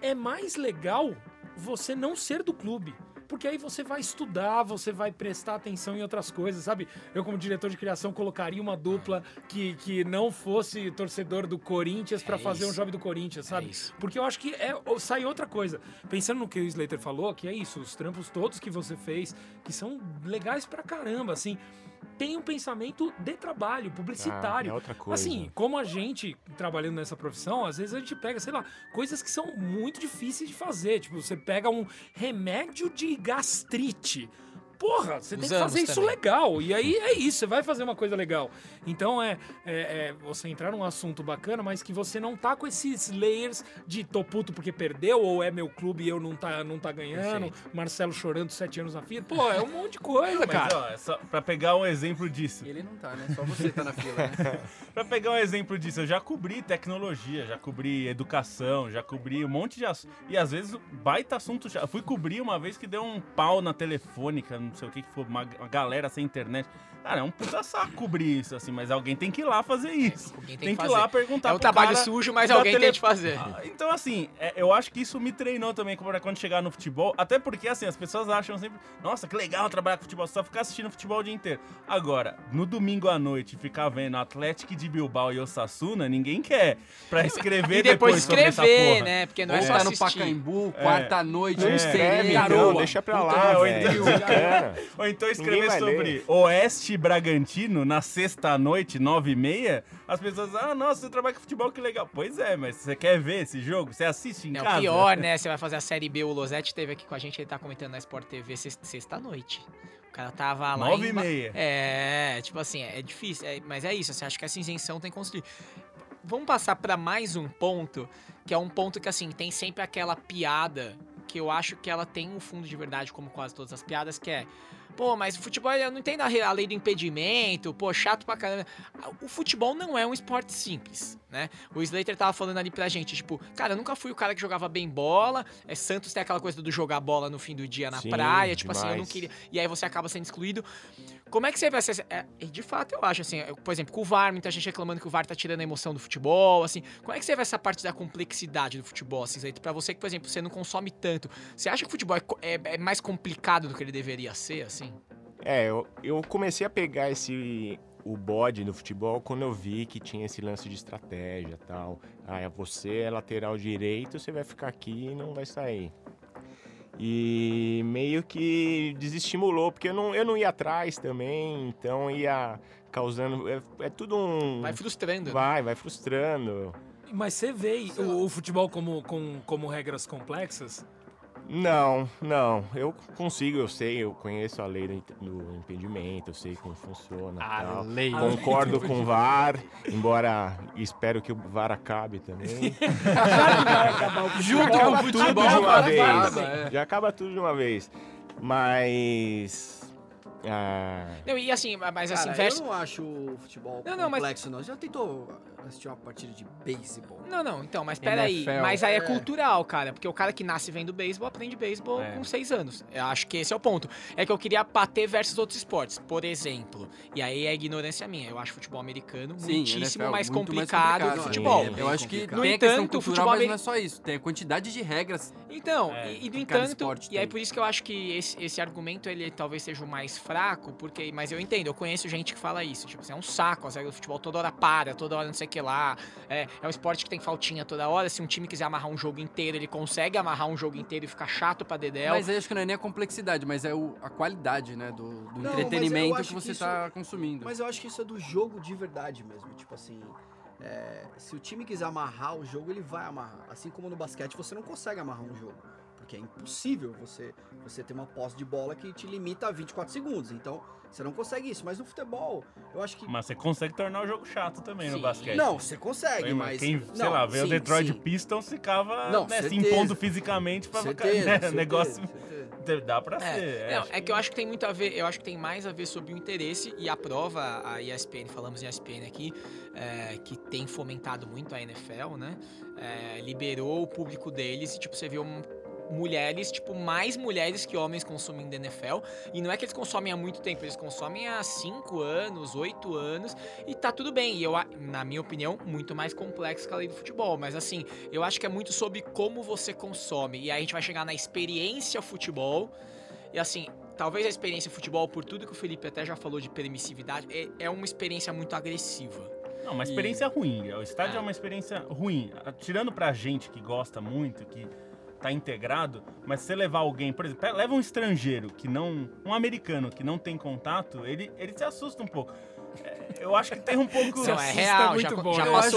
é mais legal você não ser do clube. Porque aí você vai estudar, você vai prestar atenção em outras coisas, sabe? Eu, como diretor de criação, colocaria uma dupla que, que não fosse torcedor do Corinthians pra
É
fazer um job do Corinthians, sabe?
É.
Porque eu acho que é, sai outra coisa. Pensando no que o Slater falou, que é isso, os trampos todos que você fez, que são legais pra caramba, assim. Tem um pensamento de trabalho, publicitário.
Ah, é outra coisa.
Assim, como a gente trabalhando nessa profissão, às vezes a gente pega, sei lá, coisas que são muito difíceis de fazer. Tipo, você pega um remédio de gastrite. Porra, você tem que fazer isso
também.
legal. E aí é isso, você vai fazer uma coisa legal. Então é, é, é você entrar num assunto bacana, mas que você não tá com esses layers de tô puto porque perdeu, ou é meu clube e eu não tá, não tá ganhando, Marcelo chorando sete anos na fila. Pô, é um monte de coisa,
Mas,
cara.
ó, é só pra pegar um exemplo disso.
Ele não tá, né? Só você tá na fila, né?
Pra pegar um exemplo disso, eu já cobri tecnologia, já cobri educação, já cobri um monte de assunto. E às vezes, baita assunto. Já. Eu fui cobrir uma vez que deu um pau na telefônica não sei o que que for, uma, uma galera sem internet. Cara, é um puta saco cobrir isso, assim, mas alguém tem que ir lá fazer isso.
Alguém
Tem, que ir
fazer.
lá perguntar
É um
pro
trabalho
cara
sujo, mas alguém
tele-
tem que fazer.
Ah, Então, assim, é, eu acho que isso me treinou também pra quando chegar no futebol. Até porque, assim, as pessoas acham sempre, nossa, que legal trabalhar com futebol, só ficar assistindo futebol o dia inteiro. Agora, no domingo à noite, ficar vendo Atlético de Bilbao e Osasuna, ninguém quer. Pra escrever
E depois
sobre essa
escrever,
porra.
né? Porque não é só
tá no. Pacaembu,
É.
quarta-noite,
Não
no
escreve,
sereno.
não, deixa pra lá, velho.
ou então escrever sobre
ler.
Oeste Bragantino na sexta-noite, nove e meia, as pessoas, ah, nossa, você trabalha com futebol, que legal. Pois é, mas você quer ver esse jogo? Você assiste em
Não,
casa?
pior, né? Você vai fazer a série B, o Losetti esteve aqui com a gente, ele tá comentando na Sport TV sexta- sexta-noite. O cara tava lá.
Nove
em
e meia.
É, tipo assim, é difícil. é- mas é isso, você acha que essa isenção tem que construir. Vamos passar pra mais um ponto, que é um ponto que, assim, tem sempre aquela piada que eu acho que ela tem um fundo de verdade, como quase todas as piadas, que é. Pô, mas o futebol, eu não entendo a lei do impedimento, pô, chato pra caramba. O futebol não é um esporte simples, né? O Slater tava falando ali pra gente, tipo, cara, eu nunca fui o cara que jogava bem bola. É, Santos tem aquela coisa do jogar bola no fim do dia na
Sim,
praia, tipo assim, eu não
demais.
queria. E aí você acaba sendo excluído. Como é que você vai ser. é, e de fato, eu acho, assim, por exemplo, com o VAR, muita gente reclamando que o VAR tá tirando a emoção do futebol, assim. Como é que você vê essa parte da complexidade do futebol, assim, Slater? Pra você que, por exemplo, você não consome tanto, você acha que o futebol é, é- é mais complicado do que ele deveria ser, assim?
É, eu, eu comecei a pegar esse o bode no futebol quando eu vi que tinha esse lance de estratégia e tal. Ah, você é lateral direito, você vai ficar aqui e não vai sair. E meio que desestimulou, porque eu não, eu não ia atrás também, então ia causando. É, é tudo um.
Vai frustrando. né?
Vai, vai frustrando.
Mas você vê o, o futebol como, com, como regras complexas?
Não, não. Eu consigo, eu sei, eu conheço a lei do, imp- do impedimento, eu sei como funciona.
A
tal.
lei.
Concordo com o VAR, embora espero que o VAR acabe também.
Junto com o
tudo
futebol.
de uma vez.
é.
Já acaba tudo de uma vez. Mas. ah,
Não, e assim, mas assim,
Cara, eu não acho o futebol
Não, não, mas-
complexo, não. Já tentou assistir uma partida de beisebol?
Não, não, então, mas peraí.
NFL,
Mas aí é
é.
cultural, cara. Porque o cara que nasce vendo beisebol aprende beisebol
É.
com seis anos. Eu acho que esse é o ponto. É que eu queria bater versus outros esportes, por exemplo. E aí é ignorância minha. Eu acho futebol americano
Sim,
muitíssimo
NFL,
mais,
muito mais
complicado
complicado.
que
Sim.
futebol.
É
Eu acho que
complicado.
tem
No
questão
entanto, o
cultural,
futebol
mas não é só isso. Tem a quantidade de regras.
Então,
É,
e, e no
que
entanto, e aí
tem.
por isso que eu acho que esse, esse argumento ele talvez seja o mais fraco, porque, mas eu entendo, eu conheço gente que fala isso, tipo assim, é um saco, as regras do futebol toda hora para, toda hora não sei o que lá, é, é um esporte que tem faltinha toda hora, se um time quiser amarrar um jogo inteiro, ele consegue amarrar um jogo inteiro e ficar chato pra dedéu.
Mas aí acho que não é nem a complexidade, mas é o- a qualidade, né? Do, do
eu
entretenimento que
que
você
isso-
tá consumindo.
Mas eu acho que isso é do jogo de verdade mesmo. Tipo assim, é, se o time quiser amarrar o jogo, ele vai amarrar. Assim como no basquete, você não consegue amarrar um jogo. Porque é impossível você, você ter uma posse de bola que te limita a 24 segundos. Então, você não consegue isso. Mas no futebol, eu acho que.
Mas você consegue tornar o jogo chato também no
Sim.
basquete.
Não, você consegue, mas.
Quem, sei
não,
lá, vê o Detroit
sim.
Pistons ficava
Não,
né, se impondo fisicamente pra ficar. Né,
certeza,
negócio
certeza.
dá pra ser.
É, não,
acho
é que eu acho que tem muito a ver, eu acho que tem mais a ver sobre o interesse e a prova, a ESPN, falamos em ESPN aqui, é, que tem fomentado muito a NFL, né? É, liberou o público deles e, tipo, você vê um- mulheres, tipo, mais mulheres que homens consumindo NFL. E não é que eles consomem há muito tempo, eles consomem há 5 anos, 8 anos, e tá tudo bem. E eu, na minha opinião, muito mais complexo que a lei do futebol. Mas assim, eu acho que é muito sobre como você consome. E aí a gente vai chegar na experiência futebol. E assim, talvez a experiência futebol, por tudo que o Felipe até já falou de permissividade, é, é uma experiência muito agressiva.
Não, uma experiência ruim. O estádio
É.
é uma experiência ruim. Tirando pra gente que gosta muito, que tá integrado, mas se você levar alguém, por exemplo, leva um estrangeiro que não. um americano que não tem contato, ele, ele se assusta um pouco. É, Eu acho que tem um pouco.
Não, é real,
muito
já,
bom,
já
eu, acho,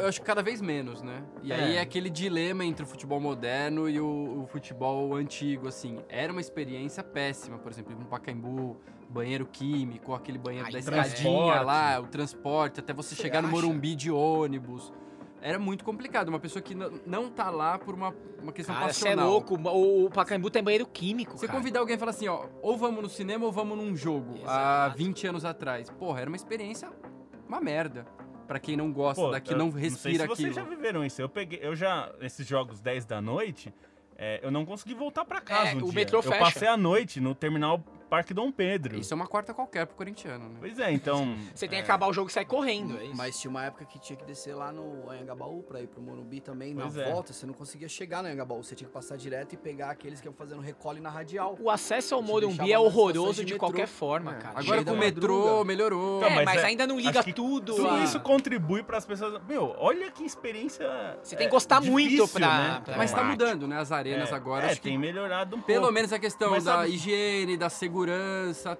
eu acho que cada vez menos, né? E aí
É.
é aquele dilema entre o futebol moderno e o, o futebol antigo, assim. Era uma experiência péssima, por exemplo, no Pacaembu, banheiro químico, aquele banheiro
Ai,
da
transporte.
escadinha lá, o transporte, até você
Você
chegar no? Morumbi de ônibus. Era muito complicado. Uma pessoa que não, tá lá por uma, uma questão
Cara, você é
passional.
louco. O, o Pacaembu tem banheiro químico,
Você
cara.
convidar alguém e falar assim, ó, ou vamos no cinema ou vamos num jogo, há 20 anos atrás. Porra, era uma experiência uma merda. Pra quem não gosta
Pô,
daqui,
eu
não
sei
respira
se vocês já viveram isso. Eu peguei, eu já, esses jogos 10 da noite, é, eu não consegui voltar pra casa
É,
um
o
dia.
metrô
eu
fecha.
passei a noite no terminal Parque Dom Pedro.
Isso é uma quarta qualquer pro corintiano, né?
Pois é, então.
Você tem que acabar o jogo e sair correndo, é isso.
Mas tinha uma época que tinha que descer lá no Anhangabaú pra ir pro Morumbi também.
Pois
na
é.
volta, você não conseguia chegar no Anhangabaú. Você tinha que passar direto e pegar aqueles que iam fazendo recolhe na radial.
O acesso ao Morumbi é horroroso de,
de
qualquer forma,
É.
cara.
Agora
Cheio
com o metrô melhorou.
Então,
é,
mas
mas,
é-
ainda não liga tudo.
Tudo
a-
isso contribui para as pessoas. Meu, olha que experiência.
Você tem que gostar muito
difícil,
pra-
né?
pra-
Mas tá mudando, né? As arenas
É,
agora.
É, tem melhorado um pouco.
Pelo menos a questão da higiene, da segurança,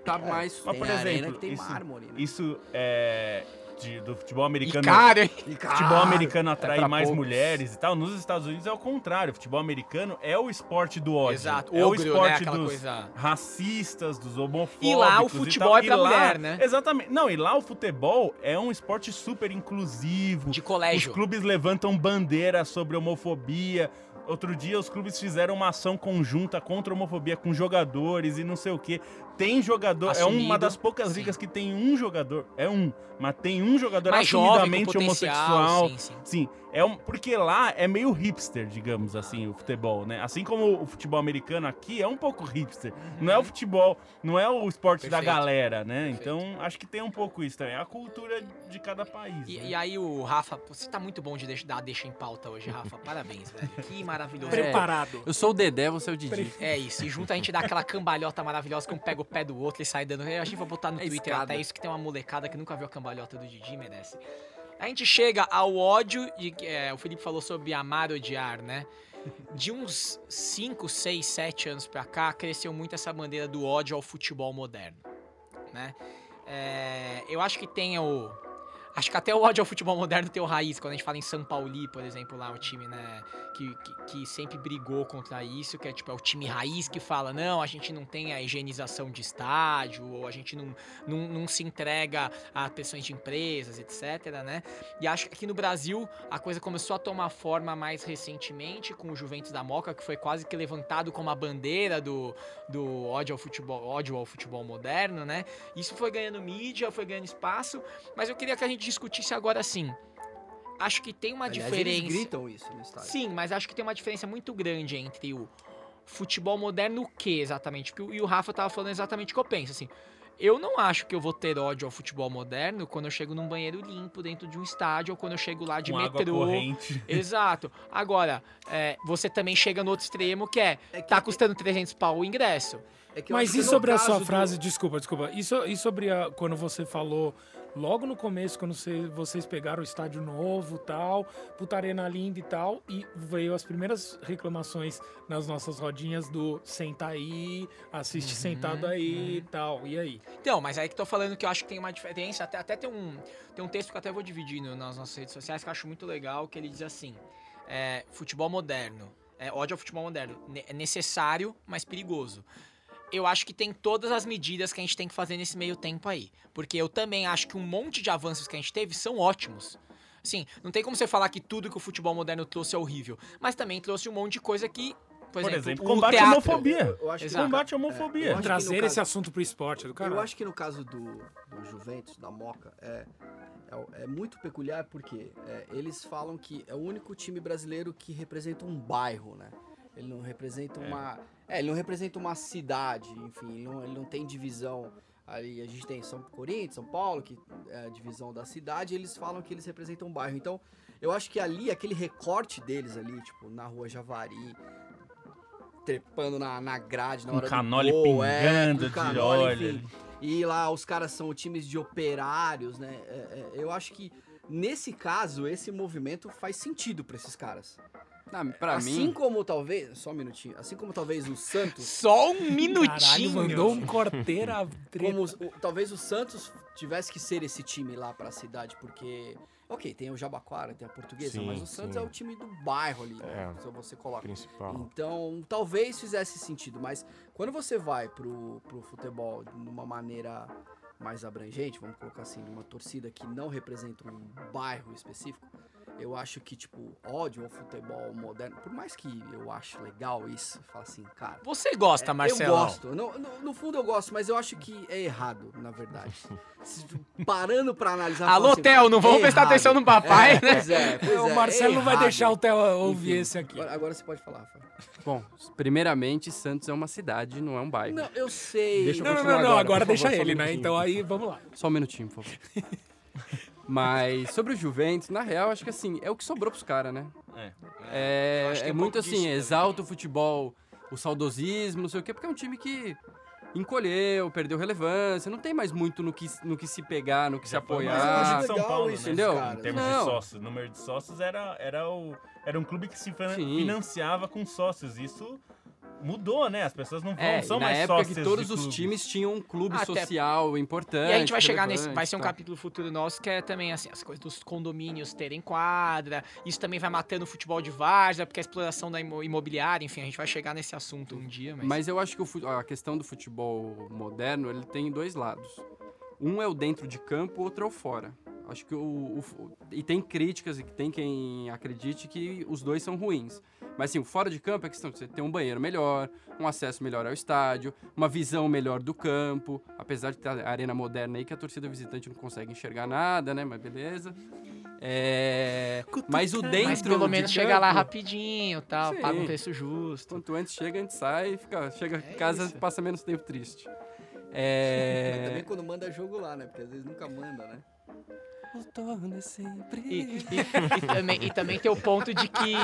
tá mais.
Mas, por exemplo,
que tem
isso,
mármore, né?
isso é. de- do futebol
E
americano.
caro, hein?
E,
Futebol
cara,
americano atrai
pra
mais
poucos.
mulheres e tal. Nos Estados Unidos é o contrário. O futebol americano é o esporte do ódio.
Exato,
É o
né?
esporte
Aquela
dos
coisa-
racistas, dos homofóbicos.
E lá o
e
futebol é pra
E lá-
mulher, né?
Exatamente. Não, e lá o futebol é um esporte super inclusivo.
De
Os
colégio.
clubes levantam bandeira sobre homofobia. Outro dia os clubes fizeram uma ação conjunta contra a homofobia com jogadores e não sei o que. Tem jogador, é
Assumido,
uma das poucas
sim.
ligas que tem um jogador, é um, mas tem um jogador
Mais jovem,
assumidamente
potencial,
homossexual.
sim, sim.
Sim, é um, porque lá é meio hipster, digamos assim, o futebol, né? Assim como o futebol americano aqui é um pouco hipster. Não é o futebol, não é o esporte da
Perfeito.
galera, né?
Perfeito.
Então acho que tem um pouco isso também. É a cultura de cada país.
E,
né?
e aí o Rafa, você tá muito bom de deixa, dar a deixa em pauta hoje, Rafa. Parabéns, velho. Que maravilhoso.
É.
Preparado.
Eu sou o Dedé, você é o Didi.
É isso, e junto a gente dá aquela cambalhota maravilhosa que um pega o pé do outro e sai dando. A gente vai botar no
É
Twitter
escada.
até isso que tem uma molecada que nunca viu a cambalhota do Didi, merece. A gente chega ao ódio, e é, o Felipe falou sobre amar odiar, né? De uns 5, 6, 7 anos pra cá, cresceu muito essa bandeira do ódio ao futebol moderno, né? É, eu acho que tem o. Acho que até o ódio ao futebol moderno tem raiz, quando a gente fala em São Paulo, por exemplo, lá o time, né, que, que, que sempre brigou contra isso, que é tipo é o time raiz que fala, não, a gente não tem a higienização de estádio, ou a gente não, não, não se entrega a pressões de empresas, etc, né? E acho que aqui no Brasil a coisa começou a tomar forma mais recentemente com o Juventus da Moca, que foi quase que levantado como a bandeira do, do ódio ao futebol, ódio ao futebol moderno, né? Isso foi ganhando mídia, foi ganhando espaço, mas eu queria que a gente discutisse agora assim. Acho que tem uma
Aliás,
diferença.
Eles gritam isso no estádio.
Sim, mas acho que tem uma diferença muito grande entre o futebol moderno e o que exatamente? Porque o, e o Rafa tava falando exatamente o que eu penso, assim. Eu não acho que eu vou ter ódio ao futebol moderno quando eu chego num banheiro limpo dentro de um estádio ou quando eu chego lá de
Com água
metrô.
corrente.
Exato. Agora, é, você também chega no outro extremo que é,
É que-
tá custando 300 pau o ingresso.
É
Mas e sobre a sua
do-
frase, desculpa, desculpa. E, so- e sobre a, quando você falou, logo no começo, quando você- vocês pegaram o estádio novo tal, puta arena linda e tal, e veio as primeiras reclamações nas nossas rodinhas do senta aí, assiste sentado aí e tal. E aí?
Então, mas aí que tô falando que eu acho que tem uma diferença. Até, até tem, um, tem um texto que eu até vou dividir no- nas nossas redes sociais que eu acho muito legal, que ele diz assim: é, futebol moderno, é, ódio ao futebol moderno, é necessário, mas perigoso. Eu acho que tem todas as medidas que a gente tem que fazer nesse meio tempo aí. Porque eu também acho que um monte de avanços que a gente teve são ótimos. Assim, não tem como você falar que tudo que o futebol moderno trouxe é horrível. Mas também trouxe um monte de coisa que, por,
Por
exemplo,
exemplo,
o
combate à
teatro.
homofobia.
Eu acho que
Exato.
Combate à
eu
homofobia.
Trazer
no
esse
caso-
assunto pro esporte é do cara.
Eu acho que no caso do, do Juventus, da Moca, é, é, é muito peculiar porque é, eles falam que é o único time brasileiro que representa um bairro, né? Ele não representa uma. É, ele não representa uma cidade, enfim, ele não, ele não tem divisão. Ali a gente tem São Corinthians, São Paulo, que é a divisão da cidade, e eles falam que eles representam um bairro. Então, eu acho que ali, aquele recorte deles ali, tipo, na rua Javari, trepando na, na grade na
Com
hora
canole
do gol, é,
pingando
com
de
canole,
óleo.
enfim. E lá os caras são times de operários, né? É, é, eu acho que nesse caso esse movimento faz sentido pra esses caras.
Ah, pra
assim
mim,
como talvez, só um minutinho, assim como talvez o Santos,
Só um
Caralho,
minutinho.
mandou um corteira treta.
como o- talvez o Santos tivesse que ser esse time lá pra cidade, porque OK, tem o Jabaquara, tem a Portuguesa,
Sim,
mas o Santos
sim.
é o time do bairro ali, né?
É.
Se você coloca.
Principal.
Então, talvez fizesse sentido, mas quando você vai pro, pro futebol de uma maneira mais abrangente, vamos colocar assim, uma torcida que não representa um bairro específico, Eu acho que, tipo, ódio ao futebol moderno, por mais que eu acho legal isso, fala assim, cara.
Você gosta,
é,
Marcelo?
Eu gosto. No, no, no fundo eu gosto, mas eu acho que é errado, na verdade. Se- parando pra analisar.
Alô,
assim,
Theo, não vamos
é
prestar
errado.
atenção no papai,
É,
né?
Pois é, pois
o
é,
Marcelo
é
não vai deixar o Theo ouvir
Enfim,
esse aqui.
Agora, agora você pode falar, Fábio.
Bom, primeiramente, Santos é uma cidade, não é um bairro.
Não, eu sei.
Deixa eu
Não, não, não, não,
agora,
agora deixa
favor, só um
ele, né? Então aí, vamos lá.
Só um minutinho, por favor. Mas sobre o Juventus, na real, acho que assim, é o que sobrou pros caras, né?
É.
É, é
é um
muito
disso
assim, exalta o futebol, o saudosismo, não sei o quê, porque é um time que encolheu, perdeu relevância, não tem mais muito no que, no que se pegar, no que se
Já foi
apoiar.
mais
eu
de São Paulo,
isso,
né?
entendeu?
cara.
Em termos
Não.
de sócios, o número de sócios era, era, o, era um clube que se
Sim.
financiava com sócios. Isso mudou, né? As pessoas não vão,
É,
são
na
mais
época que todos os times tinham um clube
Até-
social importante.
E a gente vai chegar nesse. Vai ser um
tal.
capítulo futuro nosso que é também assim, as coisas dos condomínios terem quadra. Isso também vai matando o futebol de várzea, porque a exploração da imo- imobiliária, enfim, a gente vai chegar nesse assunto um dia, mas.
Mas eu acho que o a questão do futebol moderno, ele tem dois lados. Um é o dentro de campo, outro é o fora. Acho que o, o e tem críticas e que tem quem acredite que os dois são ruins. Mas assim, o fora de campo é questão de você ter um banheiro melhor, um acesso melhor ao estádio, uma visão melhor do campo, apesar de ter a arena moderna aí que a torcida visitante não consegue enxergar nada, né? Mas beleza. É... Mas o dentro
Mas pelo
de
menos chegar lá rapidinho tal,
Sim.
paga um preço justo.
Quanto antes chega, a gente sai, fica, chega
É
em casa
isso.
passa menos tempo triste.
Mas
É.
também quando manda jogo lá, né? Porque às vezes nunca manda, né?
Outono é sempre.
E, e- e também, e também tem o ponto de que.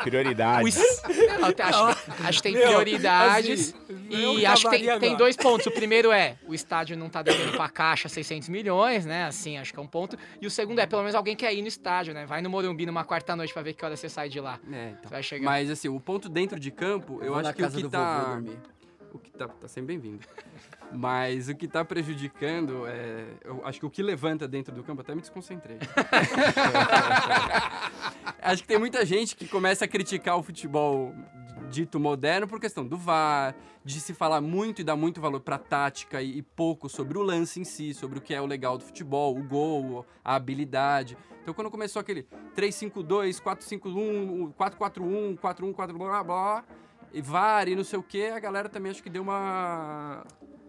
O
Prioridade.
es- Não, tem- acho, acho que tem
Meu,
prioridades.
assim,
e acho que tem, tem dois pontos. O primeiro é, o estádio não tá devendo pra caixa 600 milhões, né? Assim, acho que é um ponto. E o segundo é, pelo menos alguém quer ir no estádio, né? Vai no Morumbi numa quarta-noite pra ver que hora você sai de lá.
É, então.
vai chegar.
Mas assim, o ponto dentro de campo, eu
Vou
acho que o
casa
que
do
tá.
vovô dormir.
O que tá, tá sempre bem-vindo. Mas o que tá prejudicando é. Eu acho que o que levanta dentro do campo, até me desconcentrei. acho que tem muita gente que começa a criticar o futebol dito moderno por questão do VAR, de se falar muito e dar muito valor pra tática e, e pouco sobre o lance em si, sobre o que é o legal do futebol, o gol, a habilidade. Então quando começou aquele 3-5-2, 4-5-1, 4-4-1, 4-1-4 blá blá, e VAR e não sei o que, a galera também acho que deu uma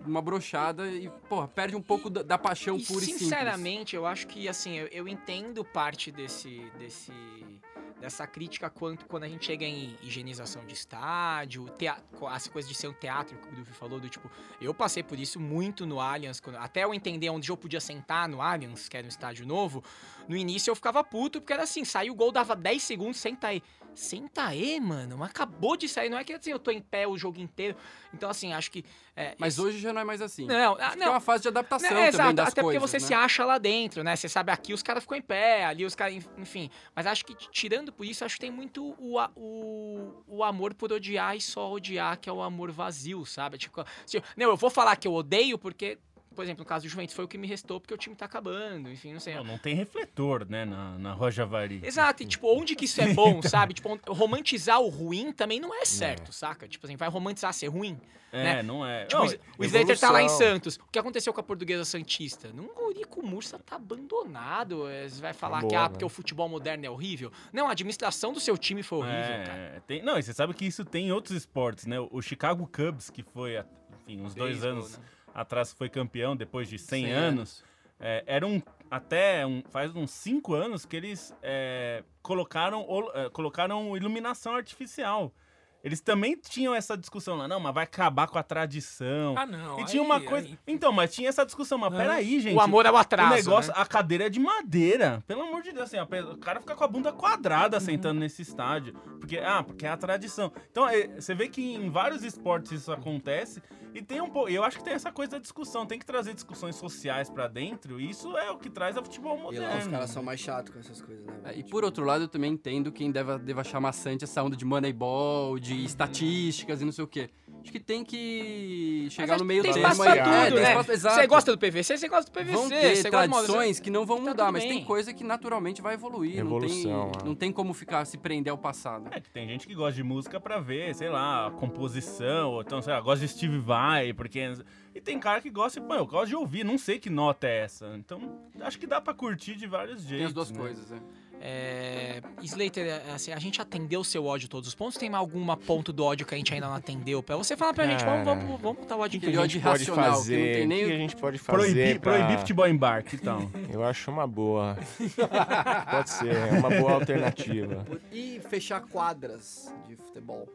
uma brochada e, porra, perde um pouco da, da paixão
E,
pura e simples.
sinceramente, eu acho que assim, eu, eu entendo parte desse, desse dessa crítica quanto quando a gente chega em higienização de estádio, tea- as coisas de ser um teatro que o Duffy falou do tipo, eu passei por isso muito no Allianz, quando- até eu entender onde eu podia sentar no Allianz, que era um estádio novo, no início eu ficava puto, porque era assim, saiu o gol, dava 10 segundos, senta aí. Senta aí, mano, acabou de sair, não é que assim, eu tô em pé o jogo inteiro. Então assim, acho que é,
Mas
esse-
hoje já não é mais assim.
não, ah,
Acho que
não,
é uma fase de adaptação
né,
também
exato, até porque
coisas,
você
né?
se acha lá dentro, né? Você sabe, aqui os caras ficam em pé, ali os caras, enfim. Mas acho que tirando por isso, acho que tem muito o, o, o amor por odiar e só odiar, que é o amor vazio, sabe? Tipo, eu- não, eu vou falar que eu odeio porque, por exemplo, no caso do Juventus, foi o que me restou porque o time tá acabando, enfim, não sei.
Não, não tem refletor, né, na, na Rojavari.
Exato, e tipo, onde que isso é bom, sabe? Tipo, romantizar o ruim também não é certo, saca? Tipo assim, vai romantizar ser ruim?
É,
né?
não é.
Tipo,
Não,
o Slater tá lá em. Santos. O que aconteceu com a portuguesa Santista? Não, o Eurico Mursa tá abandonado. é, Você vai falar que
Boa,
ah,
né?
porque o futebol moderno é horrível. Não, a administração do seu time foi horrível,
é,
cara.
tem- não, e você sabe que isso tem em outros esportes, né? O Chicago Cubs, que foi, há, enfim, uns dois anos
né?
Atrás, foi campeão depois de 100,
100
anos. É, era um, até um- faz uns 5 anos que eles é, colocaram, ol- é, colocaram iluminação artificial. Eles também tinham essa discussão lá, não, mas vai acabar com a tradição.
Ah, não.
e tinha uma coisa.
aí-
Então, mas tinha essa discussão, mas peraí, gente.
O amor é o atraso.
O negócio,
né?
a cadeira é de madeira. Pelo amor de Deus, assim, o cara fica com a bunda quadrada
Uhum.
sentando nesse estádio. Porque, ah, porque é a tradição. Então, é, você vê que em vários esportes isso acontece. E tem um pouco. Eu acho que tem essa coisa da discussão. Tem que trazer discussões sociais pra dentro. E isso é o que traz ao futebol
E
moderno.
lá os caras são mais chatos com essas coisas, né?
É, e por outro lado, eu também entendo quem deva, deva achar maçante essa onda de moneyball, de estatísticas e não sei o quê. Acho que tem que chegar no meio
tem
termo
espaço pra
É,
tudo,
tem
né?
espaço- exato.
Você gosta do PVC, você gosta do PVC.
Vão ter
do
tradições que não vão
Tá
mudar,
tudo
mas tem coisa que naturalmente vai evoluir.
Evolução,
não, tem,
é.
não tem como ficar se prender ao passado.
É que tem gente que gosta de música pra ver, sei lá, a composição, ou então, sei lá, gosta de Steve Vai, porque. E tem cara que gosta, mano, eu gosto de ouvir, não sei que nota é essa. Então, acho que dá pra curtir de vários jeitos.
Tem as duas
né?
coisas, é.
É, Slater, é, assim, a gente atendeu o seu ódio todos os pontos? Tem alguma ponto do ódio que a gente ainda não atendeu? Pra você falar pra gente, vamos, vamos, vamos botar o ódio
que,
em
que a gente
ódio
pode
que não
fazer?
tem nem
O que a gente pode fazer?
Proibir,
pra-
proibir futebol em bar, que tal?
Eu acho uma boa. Pode ser, é uma boa alternativa.
E fechar quadras de futebol.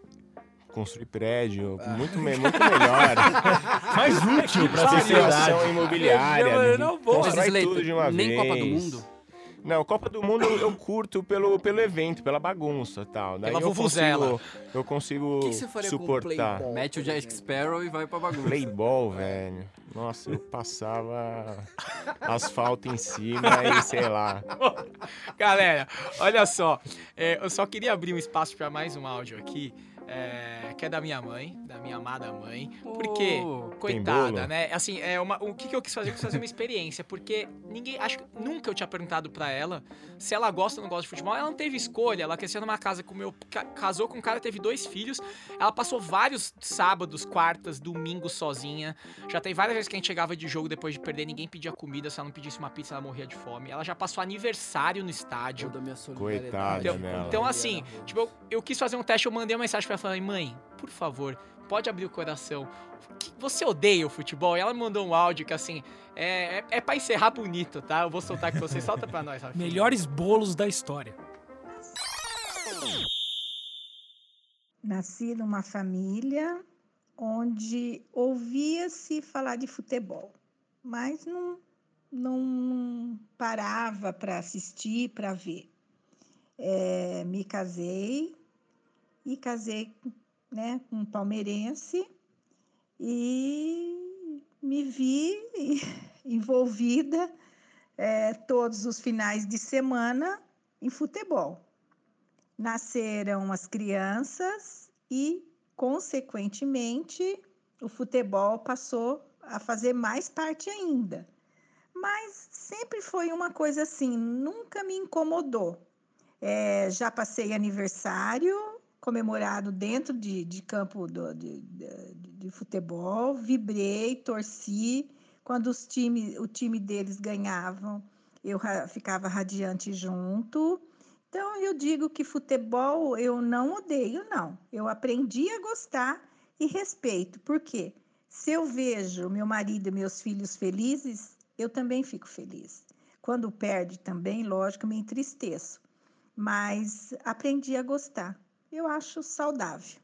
Construir prédio, muito, me- muito melhor.
Mais útil pra
Especulação
sociedade.
imobiliária.
Não, não, boa.
Mas
Constrói
Slater,
tudo de uma
nem
vez.
Copa do Mundo?
Não, Copa do Mundo eu curto pelo, pelo evento, pela bagunça e tal. Daí
Pela
eu consigo, eu consigo
O que, que você faria com o
suportar.
Playboy?
Mete o Jack Sparrow e vai pra bagunça.
Playball, velho. Nossa, eu passava asfalto em cima e sei lá.
Galera, olha só. é, eu só queria abrir um espaço pra mais um áudio aqui. É, que é da minha mãe, da minha amada mãe. Porque,
Oh,
coitada, né? Assim, é uma, o que, que eu quis fazer? Eu quis fazer uma experiência. Porque ninguém. Acho que nunca eu tinha perguntado pra ela se ela gosta ou não gosta de futebol. Ela não teve escolha. Ela cresceu numa casa com meu. ca- casou com um cara, teve dois filhos. Ela passou vários sábados, quartas, domingos sozinha. Já tem várias vezes que a gente chegava de jogo depois de perder, ninguém pedia comida. Se ela não pedisse uma pizza, ela morria de fome. Ela já passou aniversário no estádio.
Toda minha solidariedade.
Coitada
Então, então, assim, tipo, eu, eu quis fazer um teste, eu mandei uma mensagem pra ela, falei, mãe, por favor, pode abrir o coração. Você odeia o futebol? E ela me mandou um áudio que, assim, é, é, é pra encerrar bonito, tá? Eu vou soltar aqui pra você. Solta pra nós, Rafinha.
Melhores bolos da história.
Nasci numa família onde ouvia-se falar de futebol, mas não, não parava para assistir, para ver. Eh, me casei e casei né, com um palmeirense e me vi envolvida eh, todos os finais de semana em futebol nasceram as crianças e, consequentemente, o futebol passou a fazer mais parte ainda. Mas sempre foi uma coisa assim, nunca me incomodou. Eh, já passei aniversário comemorado dentro de, de campo do- de, de- de futebol, vibrei, torci. Quando os time, o time deles ganhavam, eu ra- ficava radiante junto. Então, eu digo que futebol eu não odeio, não. Eu aprendi a gostar e respeito. Por quê? Se eu vejo meu marido e meus filhos felizes, eu também fico feliz. Quando perde também, lógico, me entristeço. Mas aprendi a gostar. Eu acho saudável.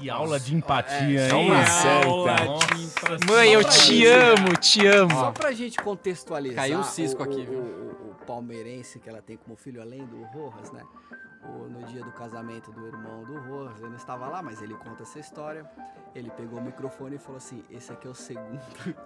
Que aula de empatia,
É
hein? aula de empatia.
Mãe, eu te
gente-
amo, te amo.
Só pra gente contextualizar.
Caiu um cisco
o,
aqui,
o-
viu?
O, o palmeirense que ela tem como filho, além do Rojas, né? O- no dia do casamento do irmão do Rojas, eu não estava lá, mas ele conta essa história. Ele pegou o microfone e falou assim: Esse aqui é o segundo.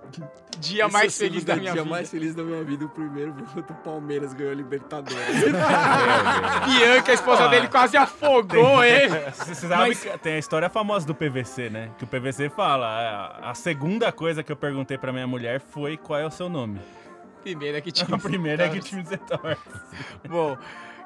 Dia
esse
mais
é
feliz da minha
dia
vida.
mais feliz da minha vida. O primeiro foi quando o Palmeiras ganhou a Libertadores.
Bianca, a esposa dele, quase afogou ele.
Você sabe que tem a história famosa do PVC, né? Que o PVC fala, a, a segunda coisa que eu perguntei pra minha mulher foi qual é o seu nome.
Primeira que tinha.
A primeira é que time você torce.
Bom,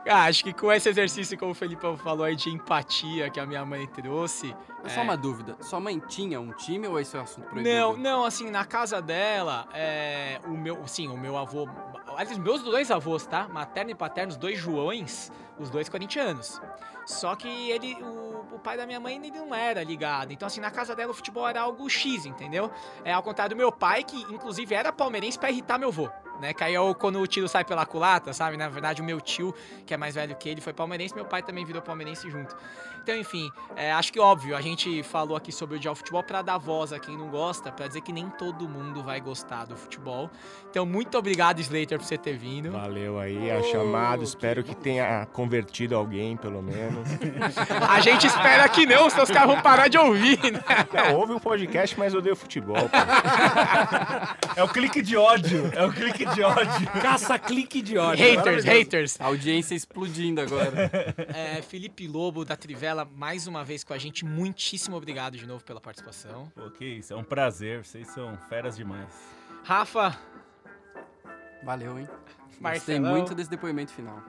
ah, acho que com esse exercício, como o Felipão falou aí, de empatia que a minha mãe trouxe. É,
só uma dúvida. Sua mãe tinha um time ou esse é um assunto proibido?
Não, não, assim, na casa dela, é, o meu, sim, o meu avô, aliás, meus dois avós, tá? Materno e paterno, os dois Joões, os dois corintianos. Só que ele, o, o pai da minha mãe, ele não era ligado. Então, assim, na casa dela o futebol era algo X, entendeu? É ao contrário do meu pai, que inclusive era palmeirense pra irritar meu avô. Né, que aí é quando o tiro sai pela culata, sabe? Na verdade, o meu tio, que é mais velho que ele, foi palmeirense, meu pai também virou palmeirense junto. Então, enfim, é, acho que óbvio, a gente falou aqui sobre odiar o futebol pra dar voz a quem não gosta, pra dizer que nem todo mundo vai gostar do futebol. Então, muito obrigado, Slater, por você ter vindo.
Valeu aí a chamada, espero que tenha convertido alguém, pelo menos.
A gente espera que não, senão os caras vão parar de ouvir, né?
Não, ouve o podcast, mas odeio futebol.
É o clique de ódio. É o clique de ódio.
Caça-clique de ódio.
Haters, haters.
A audiência explodindo agora.
É, Felipe Lobo, da Trivela, mais uma vez com a gente. Muitíssimo obrigado de novo pela participação.
Pô, que isso, é um prazer. Vocês são feras demais.
Rafa,
Valeu, hein? Gostei
Marcelão.
muito desse depoimento final.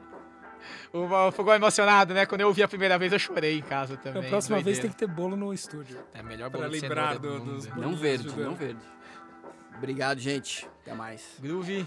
o Fogão emocionado, né? Quando eu ouvi a primeira vez, eu chorei em casa também.
Da próxima vez tem
doideira.
que ter bolo no estúdio.
É melhor
pra
bolo de
lembrar
cenoura
do-
do mundo.
dos-
Não verde, não verde.
Obrigado, gente. Até mais.
Groove.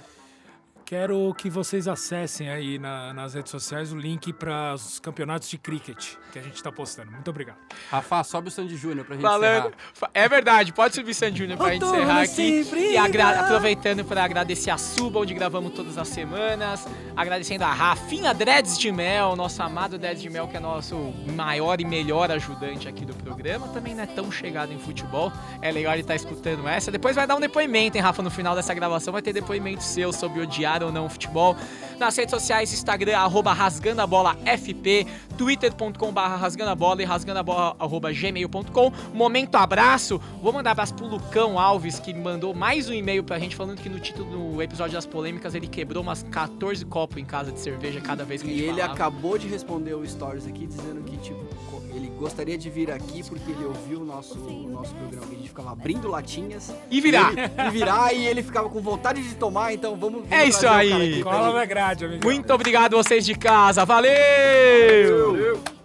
Quero que vocês acessem aí na- nas redes sociais o link para os campeonatos de cricket que a gente está postando. Muito obrigado.
Rafa, sobe o Sandy Júnior pra gente
Falando.
encerrar.
É verdade, pode subir Sandy Júnior pra gente encerrar aqui.
sempre
E aproveitando para agradecer a Suba, onde gravamos todas as semanas. Agradecendo a Rafinha Dreads de Mel, nosso amado Dreads de Mel, que é nosso maior e melhor ajudante aqui do programa. Também não é tão chegado em futebol. É legal ele estar escutando essa. Depois vai dar um depoimento, hein, Rafa? No final dessa gravação vai ter depoimento seu sobre odiar ou não o futebol. Nas redes sociais, Instagram, arroba rasgando a bola FP, twitter.com barra rasgando a bola e rasgando a bola, arroba gmail.com. Momento abraço. Vou mandar abraço pro Lucão Alves, que mandou mais um e-mail pra gente falando que no título do episódio das polêmicas ele quebrou umas 14 copos em casa de cerveja cada vez que a
E
gente
ele
falava.
acabou de responder o Stories aqui dizendo que, tipo, ele gostaria de vir aqui porque ele ouviu o nosso, o nosso programa a gente ficava abrindo latinhas.
E virar.
E, ele- e virar, e ele ficava com vontade de tomar, então vamos. vamos
É isso aí.
Cola na grade, amigo.
Muito obrigado vocês de casa. Valeu!